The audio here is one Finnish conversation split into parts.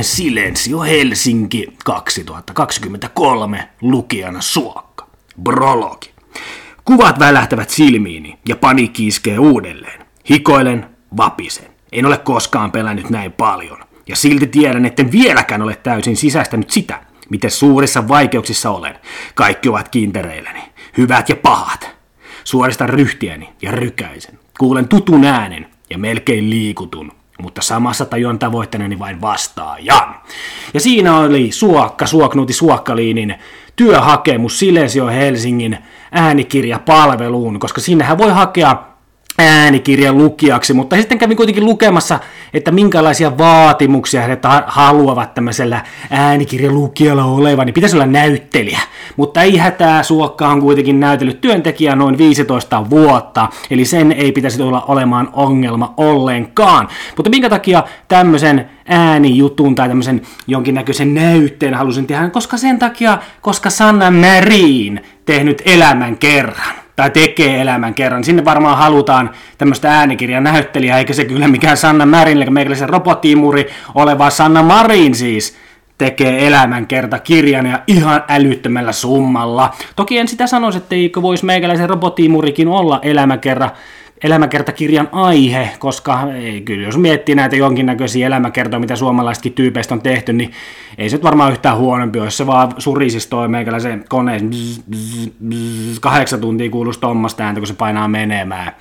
Silencio Helsinki 2023 lukijana Suokka. Brologi. Kuvat välähtävät silmiini ja paniikki iskee uudelleen. Hikoilen, vapisen. En ole koskaan pelännyt näin paljon. Ja silti tiedän, etten vieläkään ole täysin sisäistänyt sitä, miten suurissa vaikeuksissa olen. Kaikki ovat kintereilläni, hyvät ja pahat. Suorista ryhtiäni ja rykäisen. Kuulen tutun äänen ja melkein liikutun mutta samassa tajuan tavoitteeni vain vastaajan. Ja siinä oli Suokka, Suoknuti Suokkaliinin työhakemus Silesio Helsingin äänikirjapalveluun, koska sinnehän voi hakea äänikirjan lukijaksi, mutta sitten kävin kuitenkin lukemassa, että minkälaisia vaatimuksia he haluavat tämmöisellä äänikirjan lukijalla olevan, niin pitäisi olla näyttelijä. Mutta ei hätää, Suokka on kuitenkin näytellyt työntekijä noin 15 vuotta, eli sen ei pitäisi olla olemaan ongelma ollenkaan. Mutta minkä takia tämmöisen äänijutun tai tämmöisen jonkinnäköisen näytteen halusin tehdä, koska sen takia, koska Sanna Marin tehnyt elämän kerran tai tekee elämän kerran. Sinne varmaan halutaan tämmöistä äänikirjan näyttelijää, eikä se kyllä mikään Sanna Marin, eli meikäläisen robottiimuri oleva Sanna Marin siis tekee elämän kerta kirjan ja ihan älyttömällä summalla. Toki en sitä sanoisi, että eikö voisi meikäläisen robottiimurikin olla elämäkerran elämäkertakirjan aihe, koska ei, kyllä jos miettii näitä jonkinnäköisiä elämäkertoja, mitä suomalaisetkin tyypeistä on tehty, niin ei se nyt varmaan yhtään huonompi jos se vaan surisisi toi meikäläisen koneen kahdeksan tuntia kuuluisi tuommoista ääntä, kun se painaa menemään.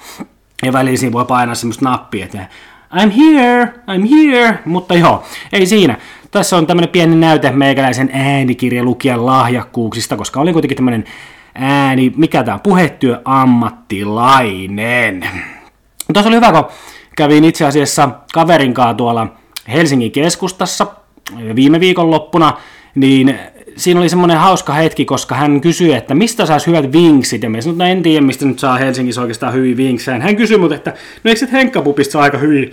Ja väliin voi painaa semmoista nappia, että I'm here, I'm here, mutta joo, ei siinä. Tässä on tämmönen pieni näyte meikäläisen äänikirjalukijan lahjakkuuksista, koska oli kuitenkin tämmönen ääni, mikä tämä on, puhetyö ammattilainen. Tuossa oli hyvä, kun kävin itse asiassa kaverin kanssa tuolla Helsingin keskustassa viime viikon loppuna, niin siinä oli semmoinen hauska hetki, koska hän kysyi, että mistä saisi hyvät vinksit, ja me sanoin, että no en tiedä, mistä nyt saa Helsingissä oikeastaan hyviä vinksejä. Hän kysyi mut, että no eikö Henkkapupista saa aika hyviä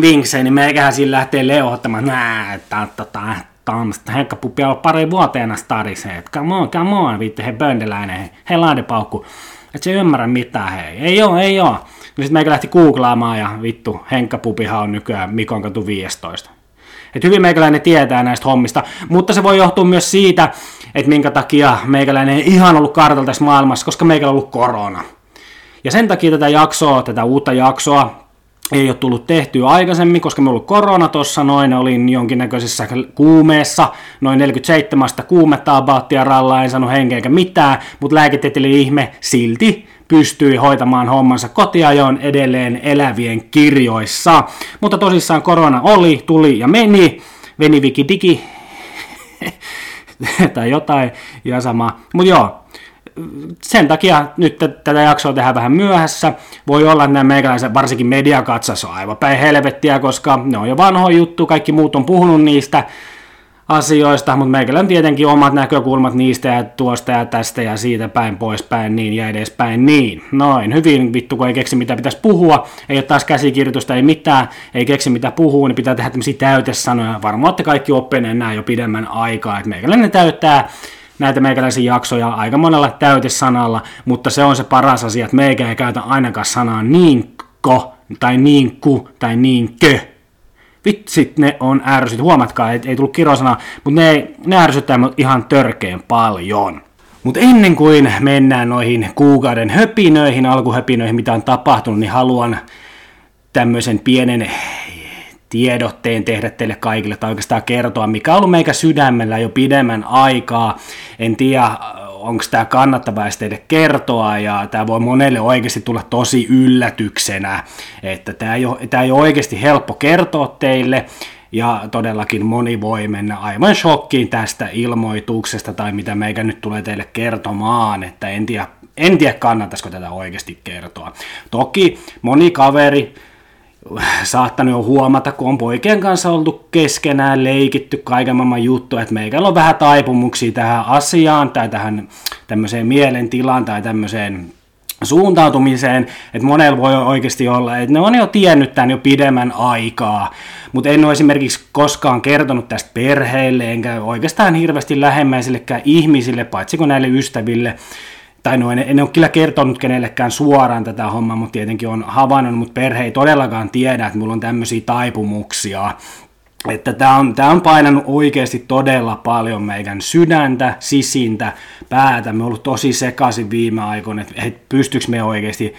vinksejä, niin meikähän siinä lähtee leuhottamaan, nää, että tammista. Henkka Puppi on pari vuoteena starisee, että come on, come on, vittu, he böndeläinen, he, he laadepaukku. Että se ymmärrä mitään, hei. Ei oo, ei oo. No sit meikä lähti googlaamaan ja vittu, Henkka Pupihan on nykyään Mikon katu 15. Et hyvin meikäläinen tietää näistä hommista, mutta se voi johtua myös siitä, että minkä takia meikäläinen ei ihan ollut kartalla tässä maailmassa, koska meikällä on ollut korona. Ja sen takia tätä jaksoa, tätä uutta jaksoa, ei ole tullut tehtyä aikaisemmin, koska me ollut korona tuossa noin, olin jonkinnäköisessä kuumeessa, noin 47 kuumetta abauttia rallaa, en saanut henkeä eikä mitään, mutta lääketieteellinen ihme silti pystyi hoitamaan hommansa kotiajoon edelleen elävien kirjoissa. Mutta tosissaan korona oli, tuli ja meni, veni viki digi, tai jotain ja sama. Mutta joo, sen takia nyt tätä jaksoa tehdään vähän myöhässä. Voi olla, että nämä meikäläiset, varsinkin mediakatsas on aivan päin helvettiä, koska ne on jo vanho juttu, kaikki muut on puhunut niistä asioista, mutta meikällä on tietenkin omat näkökulmat niistä ja tuosta ja tästä ja siitä päin poispäin niin ja edespäin niin. Noin, hyvin vittu, kun ei keksi mitä pitäisi puhua, ei ole taas käsikirjoitusta, ei mitään, ei keksi mitä puhua, niin pitää tehdä tämmöisiä täytesanoja. Varmaan olette kaikki oppineet nämä jo pidemmän aikaa, että meikäläinen täyttää näitä meikäläisiä jaksoja aika monella täytesanalla, mutta se on se paras asia, että meikä ei käytä ainakaan sanaa niinko, tai niinku, tai niinkö. Vitsit, ne on ärsyt. Huomatkaa, ei, ei tullut kirosana, mutta ne, ne ärsyttää mut ihan törkeen paljon. Mutta ennen kuin mennään noihin kuukauden höpinöihin, alkuhöpinöihin, mitä on tapahtunut, niin haluan tämmöisen pienen tiedotteen tehdä teille kaikille tai oikeastaan kertoa, mikä on ollut meikä sydämellä jo pidemmän aikaa. En tiedä, onko tämä kannattavaa teille kertoa, ja tämä voi monelle oikeasti tulla tosi yllätyksenä, että tämä ei, ole, tämä ei ole oikeasti helppo kertoa teille, ja todellakin moni voi mennä aivan shokkiin tästä ilmoituksesta, tai mitä meikä nyt tulee teille kertomaan, että en tiedä, en tiedä kannattaisiko tätä oikeasti kertoa. Toki moni kaveri, saattanut jo huomata, kun on poikien kanssa oltu keskenään leikitty kaiken maailman juttu, että meikällä on vähän taipumuksia tähän asiaan tai tähän tämmöiseen mielentilaan tai tämmöiseen suuntautumiseen, että monella voi oikeasti olla, että ne on jo tiennyt tämän jo pidemmän aikaa, mutta en ole esimerkiksi koskaan kertonut tästä perheelle, enkä oikeastaan hirveästi lähemmäisillekään ihmisille, paitsi kuin näille ystäville, tai no en, en ole kyllä kertonut kenellekään suoraan tätä hommaa, mutta tietenkin on havainnut, mutta perhe ei todellakaan tiedä, että mulla on tämmöisiä taipumuksia. että tämä on, tää on painanut oikeasti todella paljon meidän sydäntä, sisintä, päätä. Me on ollut tosi sekaisin viime aikoina, että et pystyykö me oikeasti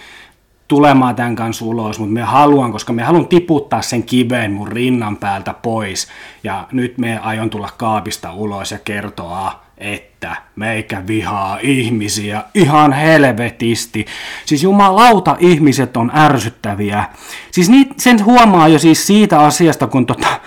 tulemaan tämän kanssa ulos, mutta me haluan, koska me haluan tiputtaa sen kiveen mun rinnan päältä pois. Ja nyt me aion tulla kaapista ulos ja kertoa, että meikä vihaa ihmisiä ihan helvetisti. Siis jumalauta, ihmiset on ärsyttäviä. Siis niit, sen huomaa jo siis siitä asiasta, kun tota,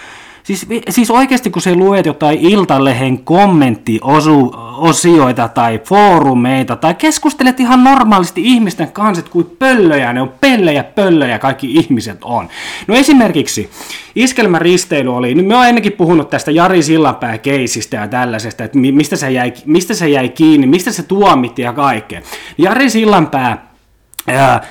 Siis, siis oikeasti kun se luet jotain Iltalehen kommenttiosioita tai foorumeita tai keskustelet ihan normaalisti ihmisten kanssa, kuin pöllöjä, ne on pellejä, pöllöjä kaikki ihmiset on. No esimerkiksi iskelmäristeily oli, nyt me oon ennenkin puhunut tästä Jari Sillanpää keisistä ja tällaisesta, että mistä se jäi, mistä se jäi kiinni, mistä se tuomitti ja kaikkea. Jari Sillanpää, ää,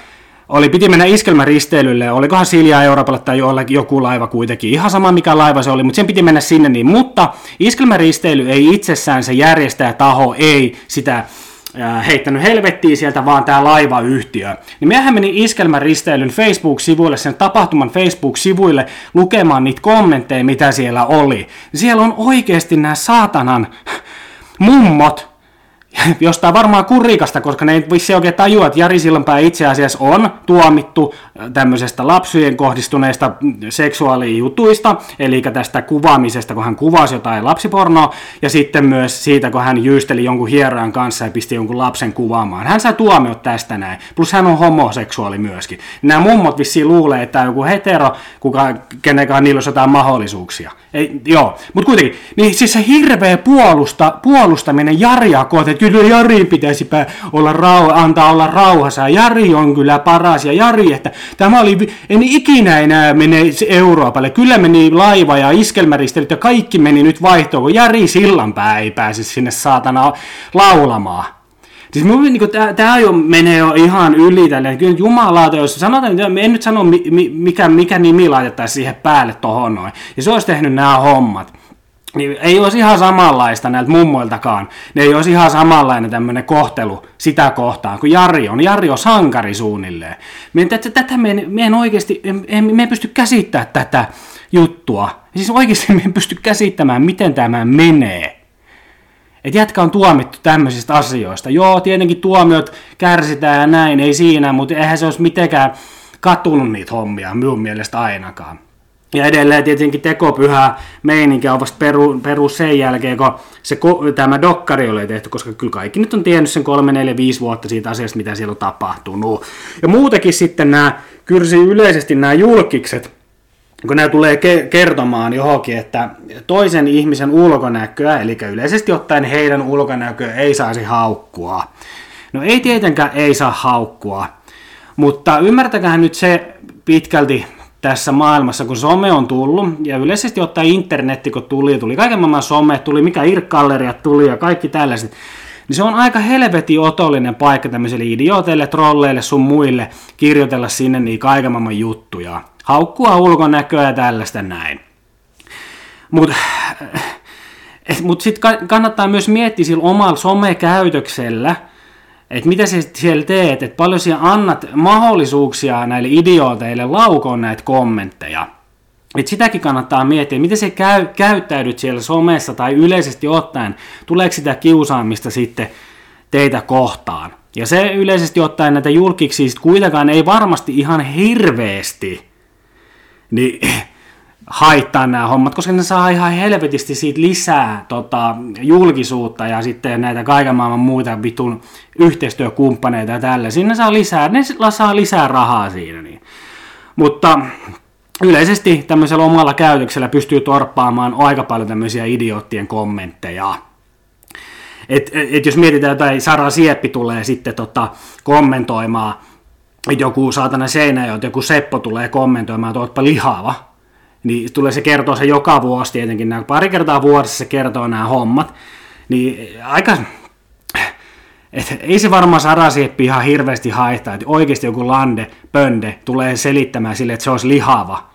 oli, piti mennä iskelmäristeilylle, olikohan Silja Euroopalle tai joku laiva kuitenkin, ihan sama mikä laiva se oli, mutta sen piti mennä sinne niin, mutta iskelmäristeily ei itsessään se taho ei sitä heittänyt helvettiin sieltä, vaan tämä laivayhtiö. Niin mehän meni iskelmäristeilyn Facebook-sivuille, sen tapahtuman Facebook-sivuille lukemaan niitä kommentteja, mitä siellä oli. Siellä on oikeasti nämä saatanan mummot, jostain varmaan kurikasta, koska ne ei vissi oikein tajua, että Jari Sillanpää itse asiassa on tuomittu äh, tämmöisestä lapsujen kohdistuneista seksuaalijutuista, eli tästä kuvaamisesta, kun hän kuvasi jotain lapsipornoa, ja sitten myös siitä, kun hän jyysteli jonkun hierojan kanssa ja pisti jonkun lapsen kuvaamaan. Hän sai tuomiot tästä näin, plus hän on homoseksuaali myöskin. Nämä mummot vissiin luulee, että joku hetero, kuka, kenenkään niillä olisi jotain mahdollisuuksia. Ei, joo, mutta kuitenkin, niin siis se hirveä puolusta, puolustaminen Jaria kohti, kyllä Jari pitäisi olla rau, antaa olla rauhassa, Jari on kyllä paras, ja Jari, että tämä oli, en ikinä enää mene Euroopalle, kyllä meni laiva ja iskelmäristelyt ja kaikki meni nyt vaihtoon, kun Jari Sillanpää ei pääse sinne saatana laulamaan. Siis mun, niin tämä jo menee jo ihan yli tälle. Kyllä jumalauta, jos sanotaan, että en nyt sano mikä, mikä nimi laitettaisiin siihen päälle tohon noin. Ja se olisi tehnyt nämä hommat. Niin ei olisi ihan samanlaista näiltä mummoiltakaan. Ne ei olisi ihan samanlainen tämmöinen kohtelu sitä kohtaan, kun Jari on. Jari on sankari suunnilleen. Tätä, tätä me, en, me en oikeasti, me en pysty käsittämään tätä juttua. Siis oikeasti me en pysty käsittämään, miten tämä menee. Että jätkä on tuomittu tämmöisistä asioista. Joo, tietenkin tuomiot kärsitään ja näin, ei siinä, mutta eihän se olisi mitenkään katunut niitä hommia minun mielestä ainakaan. Ja edelleen tietenkin tekopyhä meininki on vasta peru, peru sen jälkeen, kun se, tämä dokkari oli tehty, koska kyllä kaikki nyt on tiennyt sen 3, 4, 5 vuotta siitä asiasta, mitä siellä on tapahtunut. Ja muutenkin sitten nämä, kyllä yleisesti nämä julkikset, kun nämä tulee ke- kertomaan johonkin, että toisen ihmisen ulkonäköä, eli yleisesti ottaen heidän ulkonäköä ei saisi haukkua. No ei tietenkään ei saa haukkua, mutta ymmärtäkää nyt se pitkälti tässä maailmassa, kun some on tullut, ja yleisesti ottaen internetti, kun tuli, tuli kaiken maailman some, tuli mikä irkkalleriat tuli ja kaikki tällaiset, niin se on aika helvetin otollinen paikka tämmöisille idiooteille, trolleille, sun muille kirjoitella sinne niin kaiken maailman juttuja haukkua ulkonäköä ja tällaista näin. Mutta mut sitten kannattaa myös miettiä sillä omalla somekäytöksellä, että mitä sä siellä teet, että paljon siellä annat mahdollisuuksia näille idiooteille laukoon näitä kommentteja. Et sitäkin kannattaa miettiä, miten se käy, käyttäydyt siellä somessa tai yleisesti ottaen, tuleeko sitä kiusaamista sitten teitä kohtaan. Ja se yleisesti ottaen näitä julkiksi kuitenkaan ei varmasti ihan hirveästi niin haittaa nämä hommat, koska ne saa ihan helvetisti siitä lisää tota, julkisuutta ja sitten näitä kaiken maailman muita vitun yhteistyökumppaneita ja tällä. Sinne saa lisää, ne saa lisää rahaa siinä. Niin. Mutta yleisesti tämmöisellä omalla käytöksellä pystyy torppaamaan aika paljon tämmöisiä idioottien kommentteja. Et, et jos mietitään jotain, Sara Sieppi tulee sitten tota, kommentoimaan joku saatana seinä, että joku Seppo tulee kommentoimaan, että ootpa lihava, niin tulee se kertoo se joka vuosi tietenkin, nämä pari kertaa vuodessa se kertoo nämä hommat, niin aika, et ei se varmaan Sarasieppi ihan hirveästi haittaa, että oikeasti joku lande, pönde tulee selittämään sille, että se olisi lihava,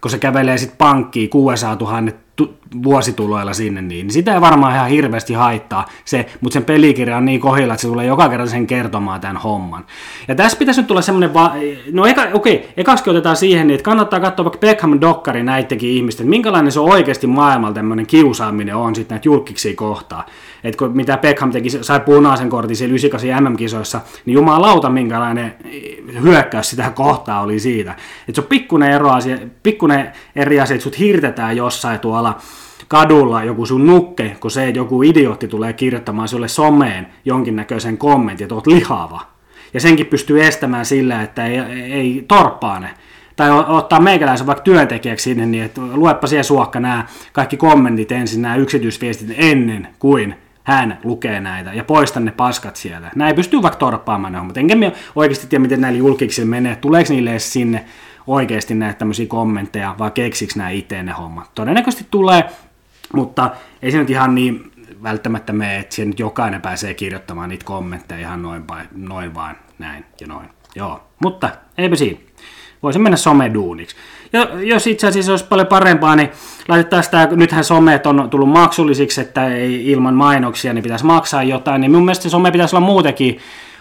kun se kävelee sitten pankkiin 600 000 tu- vuosituloilla sinne, niin sitä ei varmaan ihan hirveästi haittaa se, mutta sen pelikirja on niin kohilla, että se tulee joka kerta sen kertomaan tämän homman. Ja tässä pitäisi nyt tulla semmoinen, va- no eka, okei, ekaksi otetaan siihen, niin että kannattaa katsoa vaikka Beckham Dokkari näidenkin ihmisten, että minkälainen se on oikeasti maailmalla tämmöinen kiusaaminen on sitten näitä julkiksi kohtaa. Että kun mitä Beckham teki, sai punaisen kortin siellä 98 MM-kisoissa, niin jumalauta minkälainen hyökkäys sitä kohtaa oli siitä. Että se on pikkuinen, ero asia, pikkuinen eri asia, että sut hirtetään jossain tuolla kadulla joku sun nukke, kun se joku idiootti tulee kirjoittamaan sulle someen jonkinnäköisen kommentin, että oot lihava. Ja senkin pystyy estämään sillä, että ei, ei torppaa ne. Tai ottaa meikäläisen vaikka työntekijäksi sinne, niin että luepa siihen suokka nämä kaikki kommentit ensin, nämä yksityisviestit ennen kuin hän lukee näitä ja poista ne paskat sieltä. Näin pystyy vaikka torppaamaan ne hommat. Enkä me oikeasti tiedä, miten näillä julkiksilla menee. Tuleeko niille edes sinne oikeasti näitä tämmöisiä kommentteja, vai keksiks nämä itse ne hommat. Todennäköisesti tulee, mutta ei se nyt ihan niin välttämättä mene, että siellä nyt jokainen pääsee kirjoittamaan niitä kommentteja ihan noin, vai, noin vaan, näin ja noin. Joo, mutta eipä siinä. Voisi mennä someduuniksi. Ja jos itse asiassa olisi paljon parempaa, niin laitettaisiin tämä, nythän somet on tullut maksullisiksi, että ei ilman mainoksia niin pitäisi maksaa jotain, niin mun mielestä some pitäisi olla muutenkin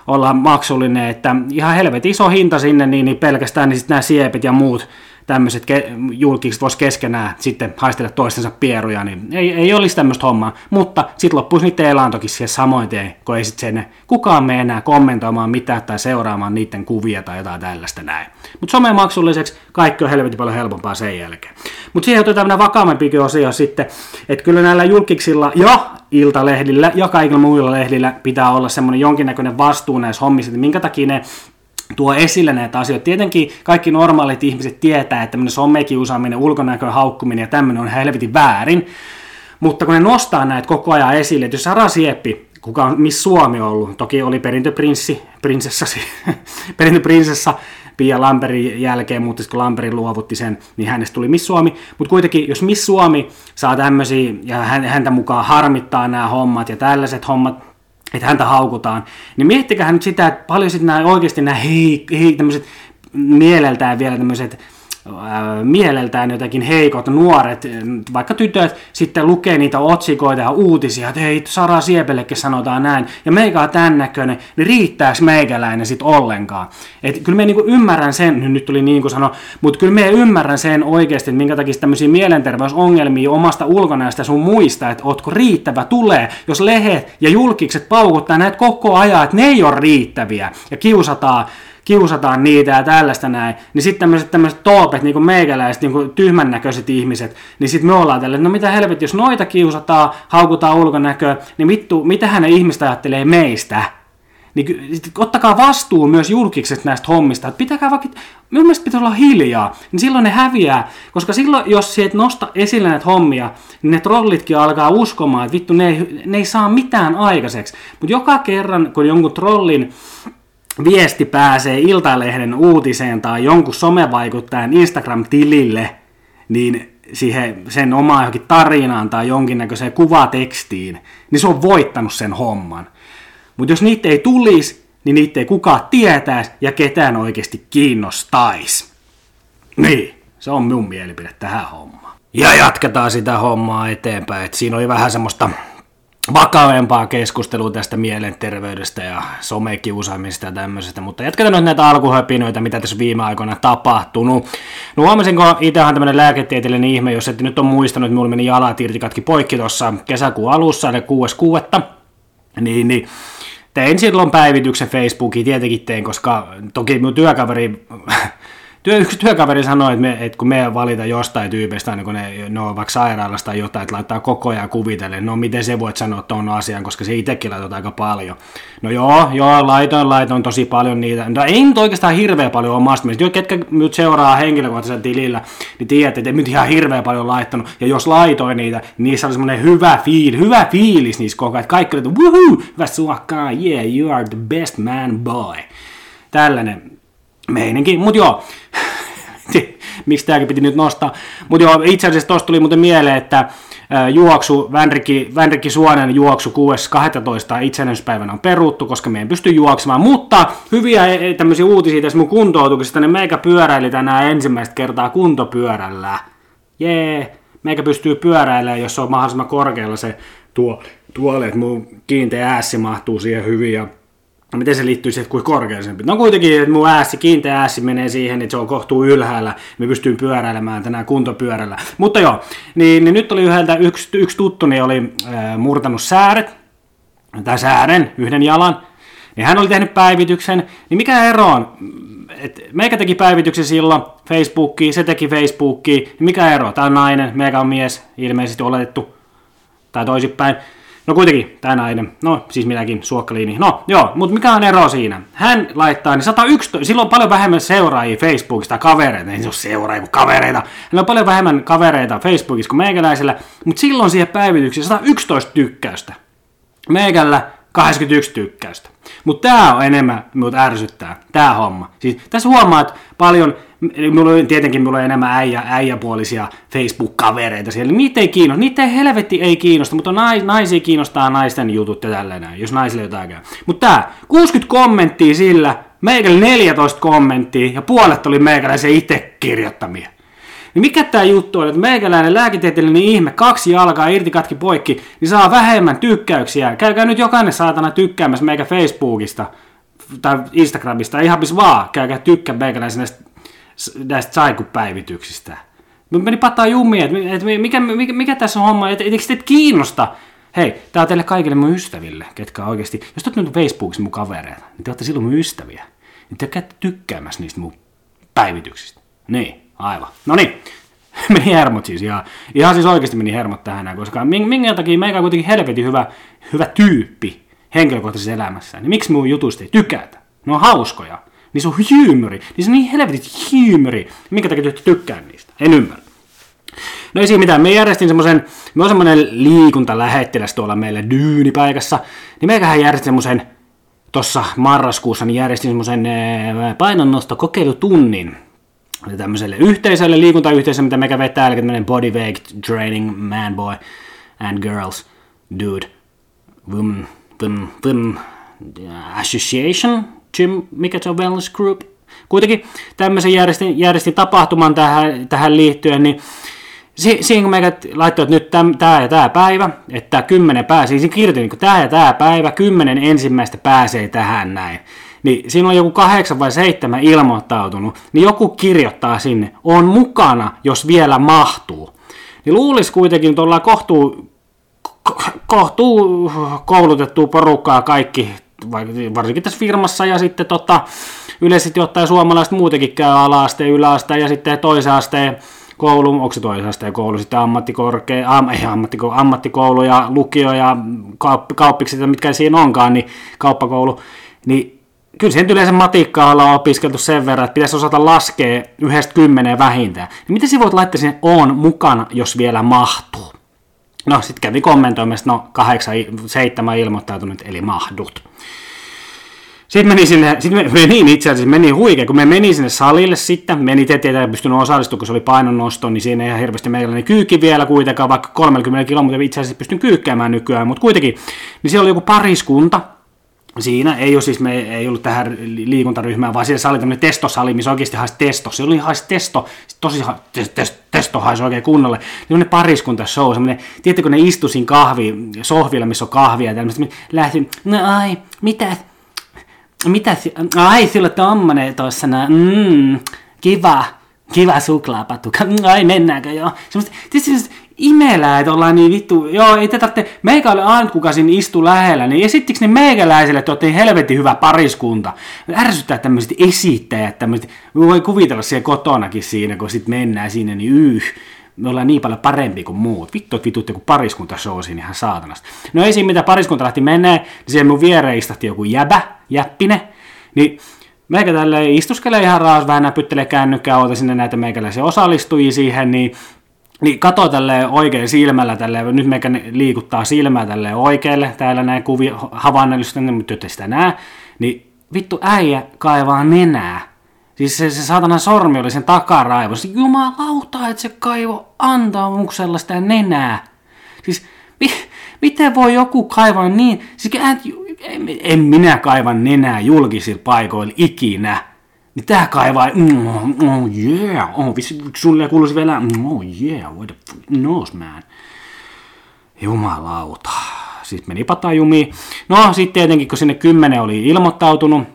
olla maksullinen, että ihan helvetin iso hinta sinne, niin, niin pelkästään niin sitten nämä siepit ja muut tämmöiset ke- julkikset voisi keskenään sitten haistella toistensa pieruja, niin ei, ei olisi tämmöistä hommaa. Mutta sitten loppuisi niiden elantokin siihen samoin tien, kun ei sitten sen kukaan me enää kommentoimaan mitään tai seuraamaan niiden kuvia tai jotain tällaista näin. Mutta some maksulliseksi kaikki on helvetin paljon helpompaa sen jälkeen. Mutta siihen otetaan tämmöinen vakavampikin osio sitten, että kyllä näillä julkiksilla ja iltalehdillä ja kaikilla muilla lehdillä pitää olla semmoinen jonkinnäköinen vastuu näissä hommissa, että minkä takia ne tuo esille näitä asioita. Tietenkin kaikki normaalit ihmiset tietää, että tämmöinen somekiusaaminen, ulkonäkön haukkuminen ja tämmöinen on helvetin väärin, mutta kun ne nostaa näitä koko ajan esille, että jos Sara Sieppi, kuka on Miss Suomi ollut, toki oli perintöprinssi, prinsessa, perintöprinsessa Pia Lamperin jälkeen, mutta kun Lamperi luovutti sen, niin hänestä tuli Miss Suomi. Mutta kuitenkin, jos Miss Suomi saa tämmöisiä, ja häntä mukaan harmittaa nämä hommat ja tällaiset hommat, että häntä haukutaan, niin miettikää nyt sitä, että paljon sitten nämä oikeasti nämä hei, hei tämmöiset mieleltään vielä tämmöiset mieleltään jotenkin heikot nuoret, vaikka tytöt, sitten lukee niitä otsikoita ja uutisia, että hei, Sara Siepellekin sanotaan näin, ja meikä on tämän näköinen, niin riittääkö meikäläinen sitten ollenkaan? Et kyllä me niinku ymmärrän sen, nyt tuli niin kuin sano, mutta kyllä me ymmärrän sen oikeasti, että minkä takia tämmöisiä mielenterveysongelmia omasta ulkonäöstä sun muista, että ootko riittävä tulee, jos lehet ja julkikset paukuttaa näitä koko ajan, että ne ei ole riittäviä ja kiusataan kiusataan niitä ja tällaista näin, niin sitten tämmöiset, tämmöiset toopet, niin kuin meikäläiset, niin kuin tyhmän näköiset ihmiset, niin sitten me ollaan tällä, no mitä helvetti, jos noita kiusataan, haukutaan ulkonäköä, niin vittu, mitä hän ihmistä ajattelee meistä? Niin ottakaa vastuu myös julkikset näistä hommista, että pitäkää vaikka, minun mielestä pitää olla hiljaa, niin silloin ne häviää, koska silloin, jos sieltä nosta esille näitä hommia, niin ne trollitkin alkaa uskomaan, että vittu, ne ei, ne ei saa mitään aikaiseksi. Mutta joka kerran, kun jonkun trollin viesti pääsee Iltalehden uutiseen tai jonkun somevaikuttajan Instagram-tilille, niin siihen sen omaan johonkin tarinaan tai jonkinnäköiseen kuvatekstiin, niin se on voittanut sen homman. Mutta jos niitä ei tulisi, niin niitä ei kukaan tietäisi ja ketään oikeasti kiinnostaisi. Niin, se on minun mielipide tähän hommaan. Ja jatketaan sitä hommaa eteenpäin, että siinä oli vähän semmoista vakavempaa keskustelua tästä mielenterveydestä ja somekiusaamista ja tämmöisestä, mutta jatketaan nyt näitä alkuhöpinoita, mitä tässä viime aikoina tapahtunut. No huomasin, kun itse on tämmöinen lääketieteellinen ihme, jos ette nyt on muistanut, että mulla meni jalat irti katki poikki tuossa kesäkuun alussa, eli 6.6. Niin, niin tein silloin päivityksen Facebookiin, tietenkin tein, koska toki mun työkaveri Työ, yksi työkaveri sanoi, että, me, että kun me valita jostain tyypistä, niin kun ne, ne on vaikka sairaalasta tai jotain, että laittaa koko ajan kuvitellen, no miten se voit sanoa tuon asian, koska se itsekin laitot aika paljon. No joo, joo, laitoin, laitoin tosi paljon niitä. No ei nyt oikeastaan hirveä paljon omasta mielestä. Jo, ketkä nyt seuraa henkilökohtaisella tilillä, niin tiedätte, että nyt ihan hirveä paljon laittanut. Ja jos laitoin niitä, niin niissä oli semmoinen hyvä fiil, hyvä fiilis niissä koko ajan. Kaikki oli, että woohoo, hyvä suokkaa, yeah, you are the best man boy. Tällainen meininki. Mutta joo, miksi tämäkin piti nyt nostaa. Mutta joo, itse asiassa tuosta tuli muuten mieleen, että juoksu, Vänrikki, Vänrikki Suonen juoksu 6.12. itsenäisyyspäivänä on peruttu, koska me ei pysty juoksemaan. Mutta hyviä e, e, tämmöisiä uutisia tässä mun kuntoutuksesta, niin meikä pyöräili tänään ensimmäistä kertaa kuntopyörällä. Jee, meikä pystyy pyöräilemään, jos on mahdollisimman korkealla se tuo, tuoli, että mun kiinteä äässi mahtuu siihen hyvin ja miten se liittyy siihen, kuin korkeasempi. No kuitenkin, että mun äässi, kiinteä äässi menee siihen, että se on kohtuu ylhäällä, me pystyn pyöräilemään tänään kuntopyörällä. Mutta joo, niin, niin nyt oli yhdeltä, yksi, yksi tuttuni oli äh, murtanut sääret, tai säären, yhden jalan, niin hän oli tehnyt päivityksen, niin mikä ero on? Et meikä teki päivityksen silloin Facebookiin, se teki Facebookiin, niin mikä ero? Tämä on nainen, meikä on mies, ilmeisesti oletettu, tai toisinpäin. No kuitenkin, tämä nainen, no siis minäkin, suokkaliini. No joo, mutta mikä on ero siinä? Hän laittaa, niin 111, silloin on paljon vähemmän seuraajia Facebookista, kavereita, ei se ole seuraajia kuin kavereita. Hän on paljon vähemmän kavereita Facebookissa kuin meikäläisellä, mutta silloin siihen päivitykseen 111 tykkäystä. Meikällä 81 tykkäystä. Mutta tämä on enemmän, minut ärsyttää, tämä homma. Siis tässä huomaat paljon, mulla on, tietenkin mulla on enemmän äijä, äijäpuolisia Facebook-kavereita siellä, niitä ei kiinnosta, niitä ei helvetti ei kiinnosta, mutta nais, naisia kiinnostaa naisten jutut ja tälleen jos naisille jotain käy. Mutta tämä, 60 kommenttia sillä, meikällä 14 kommenttia ja puolet oli meikäläisen itse kirjoittamia. Niin mikä tämä juttu on, että meikäläinen lääketieteellinen ihme, kaksi jalkaa irti katki poikki, niin saa vähemmän tykkäyksiä. Käykää nyt jokainen saatana tykkäämässä meikä Facebookista tai Instagramista, ihan missä vaan, käykää tykkää meikäläisen näistä, näistä saikupäivityksistä. Meni pataa jummiin, että, mikä, mikä, mikä, tässä on homma, että eikö teitä kiinnosta? Hei, tää on teille kaikille mun ystäville, ketkä oikeasti, jos te nyt Facebookissa mun kavereita, niin te olette silloin mun ystäviä. Niin te käytte tykkäämässä niistä mun päivityksistä. Niin. Aivan. No niin, meni hermot siis ihan, ihan siis oikeasti meni hermot tähän, koska minkä takia meikä on kuitenkin helvetin hyvä, hyvä tyyppi henkilökohtaisessa elämässä, niin miksi mun jutusta ei tykätä? Ne on hauskoja, niin se on hyymyri, niin se on niin helvetin hyymyri, minkä takia ty tykkää niistä, en ymmärrä. No ei siinä mitään, me järjestin semmoisen, me on semmoinen liikuntalähettiläs tuolla meillä dyynipaikassa, niin meikähän järjestin semmoisen, tuossa marraskuussa, niin järjestin semmoisen eh, painonnosto-kokeilutunnin, tämmöiselle yhteisölle, liikuntayhteisölle, mitä mekä vetää, eli tämmöinen bodyweight training man boy and girls dude. Women, women, women association gym, mikä se on wellness group. Kuitenkin tämmöisen järjestin, järjestin tapahtuman tähän, tähän liittyen, niin si, siinä kun meitä laittoi, että nyt tämä ja tämä päivä, että kymmenen pääsee, siis kirjoitin, niin tämä ja tämä päivä, kymmenen ensimmäistä pääsee tähän näin niin siinä on joku kahdeksan vai seitsemän ilmoittautunut, niin joku kirjoittaa sinne, on mukana, jos vielä mahtuu. Niin luulisi kuitenkin, että ollaan kohtuu, kohtuu koulutettua porukkaa kaikki, varsinkin tässä firmassa ja sitten tota, yleisesti ottaen suomalaiset muutenkin käy ala-asteen, yläasteen ja sitten toisen asteen koulu, onko se toisen asteen koulu, sitten ammattikorkea, am, ei ammattikoulu, ammattikoulu ja lukio ja kaup, kauppikset, mitkä siinä onkaan, niin kauppakoulu, niin kyllä sen yleensä matikkaa ollaan opiskeltu sen verran, että pitäisi osata laskea yhdestä kymmeneen vähintään. Niin miten sä voit laittaa sinne on mukana, jos vielä mahtuu? No, sitten kävi kommentoimassa, no kahdeksan, seitsemän ilmoittautunut, eli mahdut. Sitten meni sinne, sitten meni itse asiassa, meni huikea, kun me meni sinne salille sitten, meni itse tietenkin pystynyt osallistumaan, kun se oli painonnosto, niin siinä ei ihan hirveästi meillä niin kyykki vielä kuitenkaan, vaikka 30 kilometriä itse asiassa pystyn kyykkäämään nykyään, mutta kuitenkin, niin siellä oli joku pariskunta, siinä ei ole siis, me ei ollut tähän liikuntaryhmään, vaan siellä oli tämmöinen testosali, missä oikeasti haisi testo. Se oli haisi testo, tosi test, test, testo haisi oikein kunnolle. Semmoinen pariskunta show, semmoinen, tiedättekö ne istu siinä kahvi, sohvilla, missä on kahvia ja tämmöistä, lähti, no ai, mitä, mitä, ai, sillä on tommonen tuossa, mm, kiva, kiva suklaapatuka, ai mennäänkö joo. Semmoista, tietysti imelää, että ollaan niin vittu, joo, ei te tarvitse, meikä oli ainut, kuka siinä istu lähellä, niin esittikö ne meikäläisille, että olette helvetin hyvä pariskunta. Ärsyttää tämmöiset esittäjät, tämmöiset, voi kuvitella siellä kotonakin siinä, kun sitten mennään sinne, niin yh, me ollaan niin paljon parempi kuin muut. Vittu, että vitut joku pariskunta show siinä ihan saatanasta. No ei siinä mitä pariskunta lähti menee, niin siellä mun viereen istahti joku jäbä, jäppine, niin meikä tälle istuskelee ihan raas, vähän näpyttelee kännykkää, oota sinne näitä meikäläisiä osallistujia siihen, niin niin kato tälle oikein silmällä, tälle, nyt meikä liikuttaa silmää tälle oikealle, täällä näin kuvi havainnollisesta, mutta nyt sitä näe, niin vittu äijä kaivaa nenää. Siis se, se saatana sormi oli sen takaraivossa. Jumalauta, että se kaivo antaa mun sellaista nenää. Siis mi, miten voi joku kaivaa niin? Siis en, en minä kaivan nenää julkisilla paikoilla ikinä. Niin tää kaivaa, mm, oh yeah, oh, vissi, sulle kuuluisi vielä, mm, oh yeah, what the knows man. Jumalauta. Siis meni patajumiin. No sitten tietenkin, kun sinne kymmenen oli ilmoittautunut,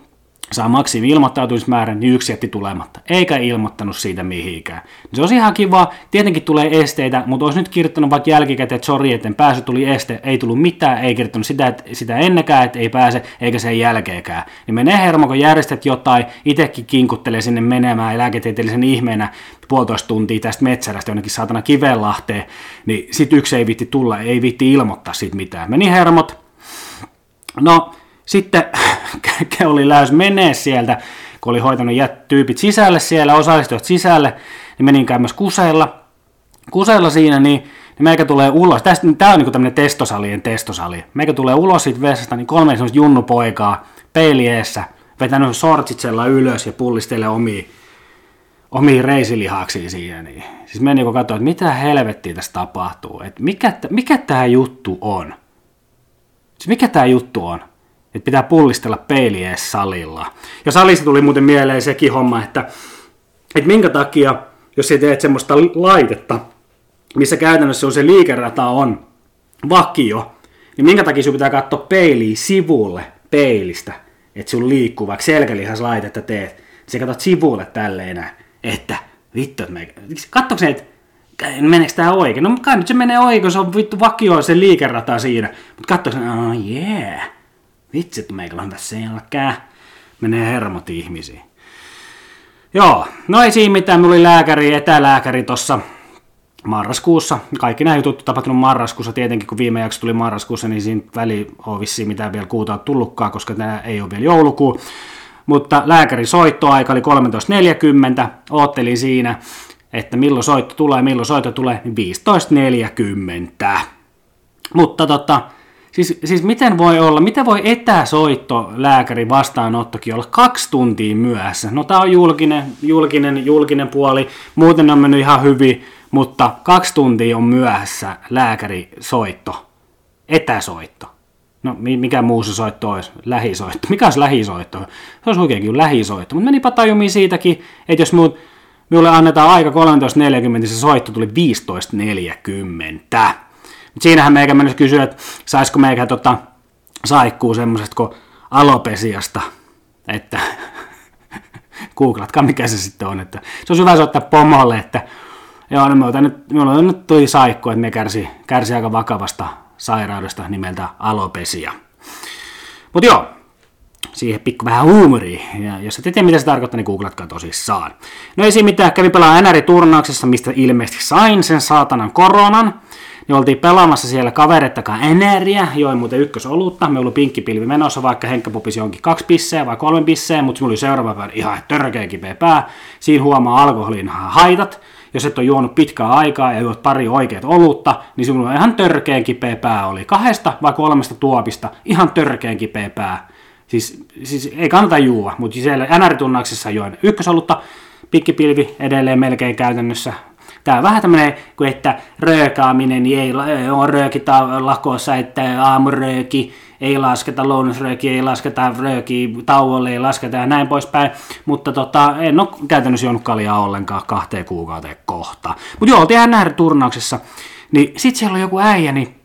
saa maksimi ilmoittautumismäärän, niin yksi jätti tulematta, eikä ilmoittanut siitä mihinkään. Se olisi ihan kiva, tietenkin tulee esteitä, mutta olisi nyt kirjoittanut vaikka jälkikäteen, että sori, että pääsy tuli este, ei tullut mitään, ei kirjoittanut sitä, että sitä ennekään, että ei pääse, eikä sen jälkeenkään. Niin menee hermo, kun järjestät jotain, itsekin kinkuttelee sinne menemään lääketieteellisen ihmeenä puolitoista tuntia tästä metsärästä jonnekin saatana kivenlahteen, niin sit yksi ei vitti tulla, ei vitti ilmoittaa siitä mitään. Meni hermot, no sitten oli lähes menee sieltä, kun oli hoitanut jät tyypit sisälle siellä, osallistujat sisälle, niin menin käymässä kuseilla. Kuseilla siinä, niin, niin meikä tulee ulos. Tästä, tää on niinku tämmönen testosalien testosali. Meikä tulee ulos siitä vessasta, niin kolme semmoista junnupoikaa peilieessä, vetänyt sortsit ylös ja pullistelee omia, omia reisilihaksiin siihen. Niin. Siis meni kun katsoa, että mitä helvettiä tässä tapahtuu. Että mikä, mikä tämä juttu on? Siis mikä tämä juttu on? Että pitää pullistella peiliä salilla. Ja salissa tuli muuten mieleen sekin homma, että, että minkä takia, jos sä teet semmoista laitetta, missä käytännössä on se liikerata on vakio, niin minkä takia sun pitää katsoa peiliä sivulle peilistä, että sun liikkuu, vaikka selkälihas-laitetta teet, niin sä katsot sivulle tälleen että vittu, että me... Katsoks että meneekö tää oikein? No kai nyt se menee oikein, se on vittu vakio se liikerata siinä. Mutta katsoks, oh yeah, Vitsi, meikä on tässä selkää. Menee hermot ihmisiin. Joo, no ei siinä mitään. Mulla oli lääkäri, etälääkäri tossa marraskuussa. Kaikki nämä jutut tapahtunut marraskuussa. Tietenkin kun viime jakso tuli marraskuussa, niin siinä väli on vissiin mitään vielä kuuta tullutkaan, koska tämä ei ole vielä joulukuu. Mutta lääkäri soittoaika oli 13.40. Oottelin siinä, että milloin soitto tulee, milloin soitto tulee, niin 15.40. Mutta tota, Siis, siis miten voi olla, miten voi etäsoitto lääkäri vastaanottokin olla kaksi tuntia myöhässä? No tämä on julkinen, julkinen, julkinen puoli, muuten on mennyt ihan hyvin, mutta kaksi tuntia on myöhässä lääkäri soitto, etäsoitto. No mikä muu se soitto olisi? Lähisoitto. Mikä olisi lähisoitto? Se olisi oikeinkin lähisoitto. Mutta menipä tajumiin siitäkin, että jos muut, minulle annetaan aika 13.40, niin se soitto tuli 15.40. Siinähän meikä mennessä kysyä, että saisiko meikä tota, saikkuu semmoisesta kuin alopesiasta, että googlatkaa mikä se sitten on, että se on hyvä soittaa pomolle, että joo, no me nyt, minulla on nyt tuli saikku, että me kärsi, kärsi aika vakavasta sairaudesta nimeltä alopesia. Mutta joo, siihen pikku vähän huumoria. Ja jos et tiedä, mitä se tarkoittaa, niin googlatkaa tosissaan. No ei siinä mitään, kävi pelaa NR-turnauksessa, mistä ilmeisesti sain sen saatanan koronan niin oltiin pelaamassa siellä kaverettakaan Eneriä, join muuten ykkösolutta, me oli pinkkipilvi menossa, vaikka Henkka pupisi jonkin kaksi pisseä vai kolme pisseä, mutta mulla oli seuraava päivä ihan törkeä kipeä pää. Siinä huomaa alkoholin haitat, jos et ole juonut pitkää aikaa ja juot pari oikeat olutta, niin sinulla on ihan törkeän kipeä pää oli. Kahdesta vai kolmesta tuopista ihan törkeän kipeä pää. Siis, siis ei kannata juua, mutta siellä NR-tunnauksessa join ykkösolutta, pikkipilvi edelleen melkein käytännössä Tämä on vähän tämmöinen, kuin että röökaaminen niin ei on röökitä lakossa, että aamurööki, ei lasketa lounasrööki, ei lasketa rööki tauolle, ei lasketa ja näin poispäin. Mutta tota, en ole käytännössä juonut kaljaa ollenkaan kahteen kuukauteen kohta. Mutta joo, oltiin nähdä turnauksessa. Niin sit siellä on joku äijä, niin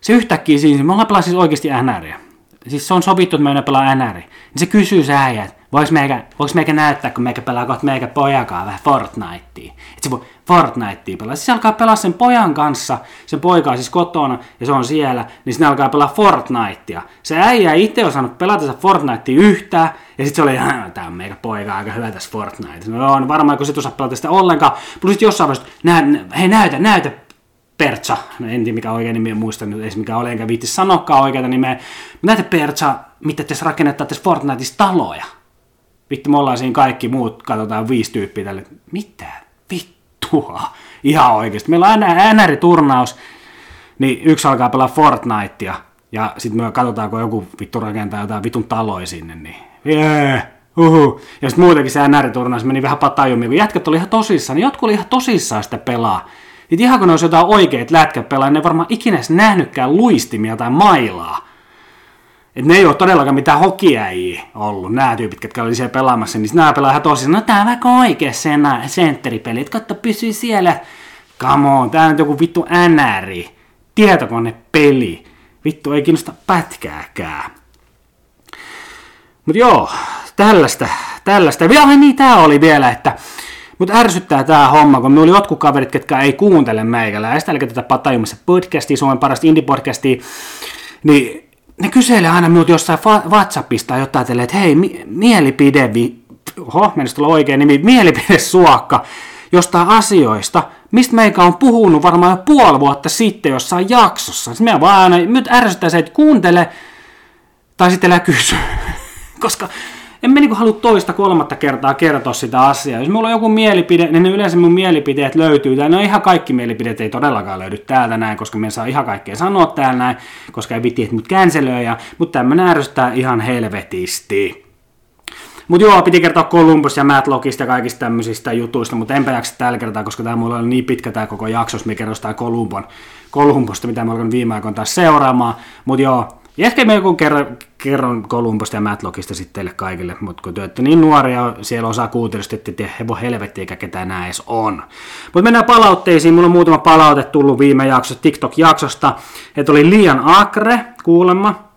se yhtäkkiä siinä, me ollaan pelaa siis oikeasti NRiä. Siis se on sovittu, että me pelaa NRiä. Niin se kysyy se äijä, että Voiko meikä, voiko meikä näyttää, kun meikä pelaa kohta meikä pojakaan vähän Fortnitea? Että se voi Fortnitea pelaa. Siis se alkaa pelaa sen pojan kanssa, sen poika siis kotona ja se on siellä, niin sinne alkaa pelaa Fortnitea. Se äijä ei itse osannut pelata sitä Fortnitea yhtään, ja sitten se oli, että tämä on meikä poika aika hyvä tässä Fortnite. No on varmaan, kun se osaa pelata sitä ollenkaan. Plus sitten jossain vaiheessa, nä, hei näytä, näytä, Pertsa, no en tiedä mikä oikein nimi on muistanut, ei mikä ole, enkä viitti sanokaan oikeita nimeä. Näitä Pertsa, mitä te rakennettaa tässä Fortniteissa taloja vittu me ollaan siinä kaikki muut, katsotaan viisi tyyppiä tälle, mitä vittua, ihan oikeasti. Meillä on NR-turnaus, niin yksi alkaa pelaa Fortnitea, ja sitten me katsotaan, kun joku vittu rakentaa jotain vitun taloja sinne, niin yeah, uhu. Ja sitten muutenkin se NR-turnaus meni vähän patajummin, kun jätkät oli ihan tosissaan, niin jotkut oli ihan tosissaan sitä pelaa. Niin ihan kun ne olisi jotain oikeat lätkät pelaa, ne varmaan ikinä nähnytkään luistimia tai mailaa. Et ne ei ole todellakaan mitään hokiäjiä ollut, nämä tyypit, jotka oli siellä pelaamassa, niin nämä pelaa ihan tosi, no tää on vaikka oikea sen sentteripeli, että katso pysyy siellä. Come on, tää on joku vittu NR, tietokonepeli. Vittu ei kiinnosta pätkääkään. Mut joo, tällaista, tällaista. Ja niin tää oli vielä, että mutta ärsyttää tämä homma, kun me oli jotkut kaverit, ketkä ei kuuntele meikäläistä, eli tätä Patajumissa podcastia, Suomen parasta indie-podcastia, niin ne kyselee aina minulta jossain WhatsAppista jotain, että hei, mi- mielipide, vi- oho, tulla oikein nimi, mielipide suokka jostain asioista, mistä meikä on puhunut varmaan jo puoli vuotta sitten jossain jaksossa. Sitten me vaan aina, nyt ärsyttää se, että kuuntele, tai sitten älä kysy. Koska en mä niinku halua toista kolmatta kertaa kertoa sitä asiaa. Jos mulla on joku mielipide, niin yleensä mun mielipiteet löytyy. Tai no ihan kaikki mielipiteet ei todellakaan löydy täältä näin, koska me saa ihan kaikkea sanoa täällä näin, koska ei viti, että mut känselöi. Mutta tämmönen ärsyttää ihan helvetisti. Mutta joo, piti kertoa Columbus ja Matlogista ja kaikista tämmöisistä jutuista, mutta enpä jaksa tällä kertaa, koska tämä mulla on niin pitkä tämä koko jakso, me kerrotaan Columbon, Columbosta, mitä mä olen viime aikoina taas seuraamaan. Mutta joo, ja ehkä me joku kerron, kerron Kolumbosta ja Matlogista sitten teille kaikille, mutta kun te olette niin nuoria, siellä osaa kuuntelijoista, että te hevo helvetti eikä ketään näin edes on. Mutta mennään palautteisiin. Mulla on muutama palaute tullut viime jaksossa, TikTok-jaksosta, että oli liian akre kuulemma.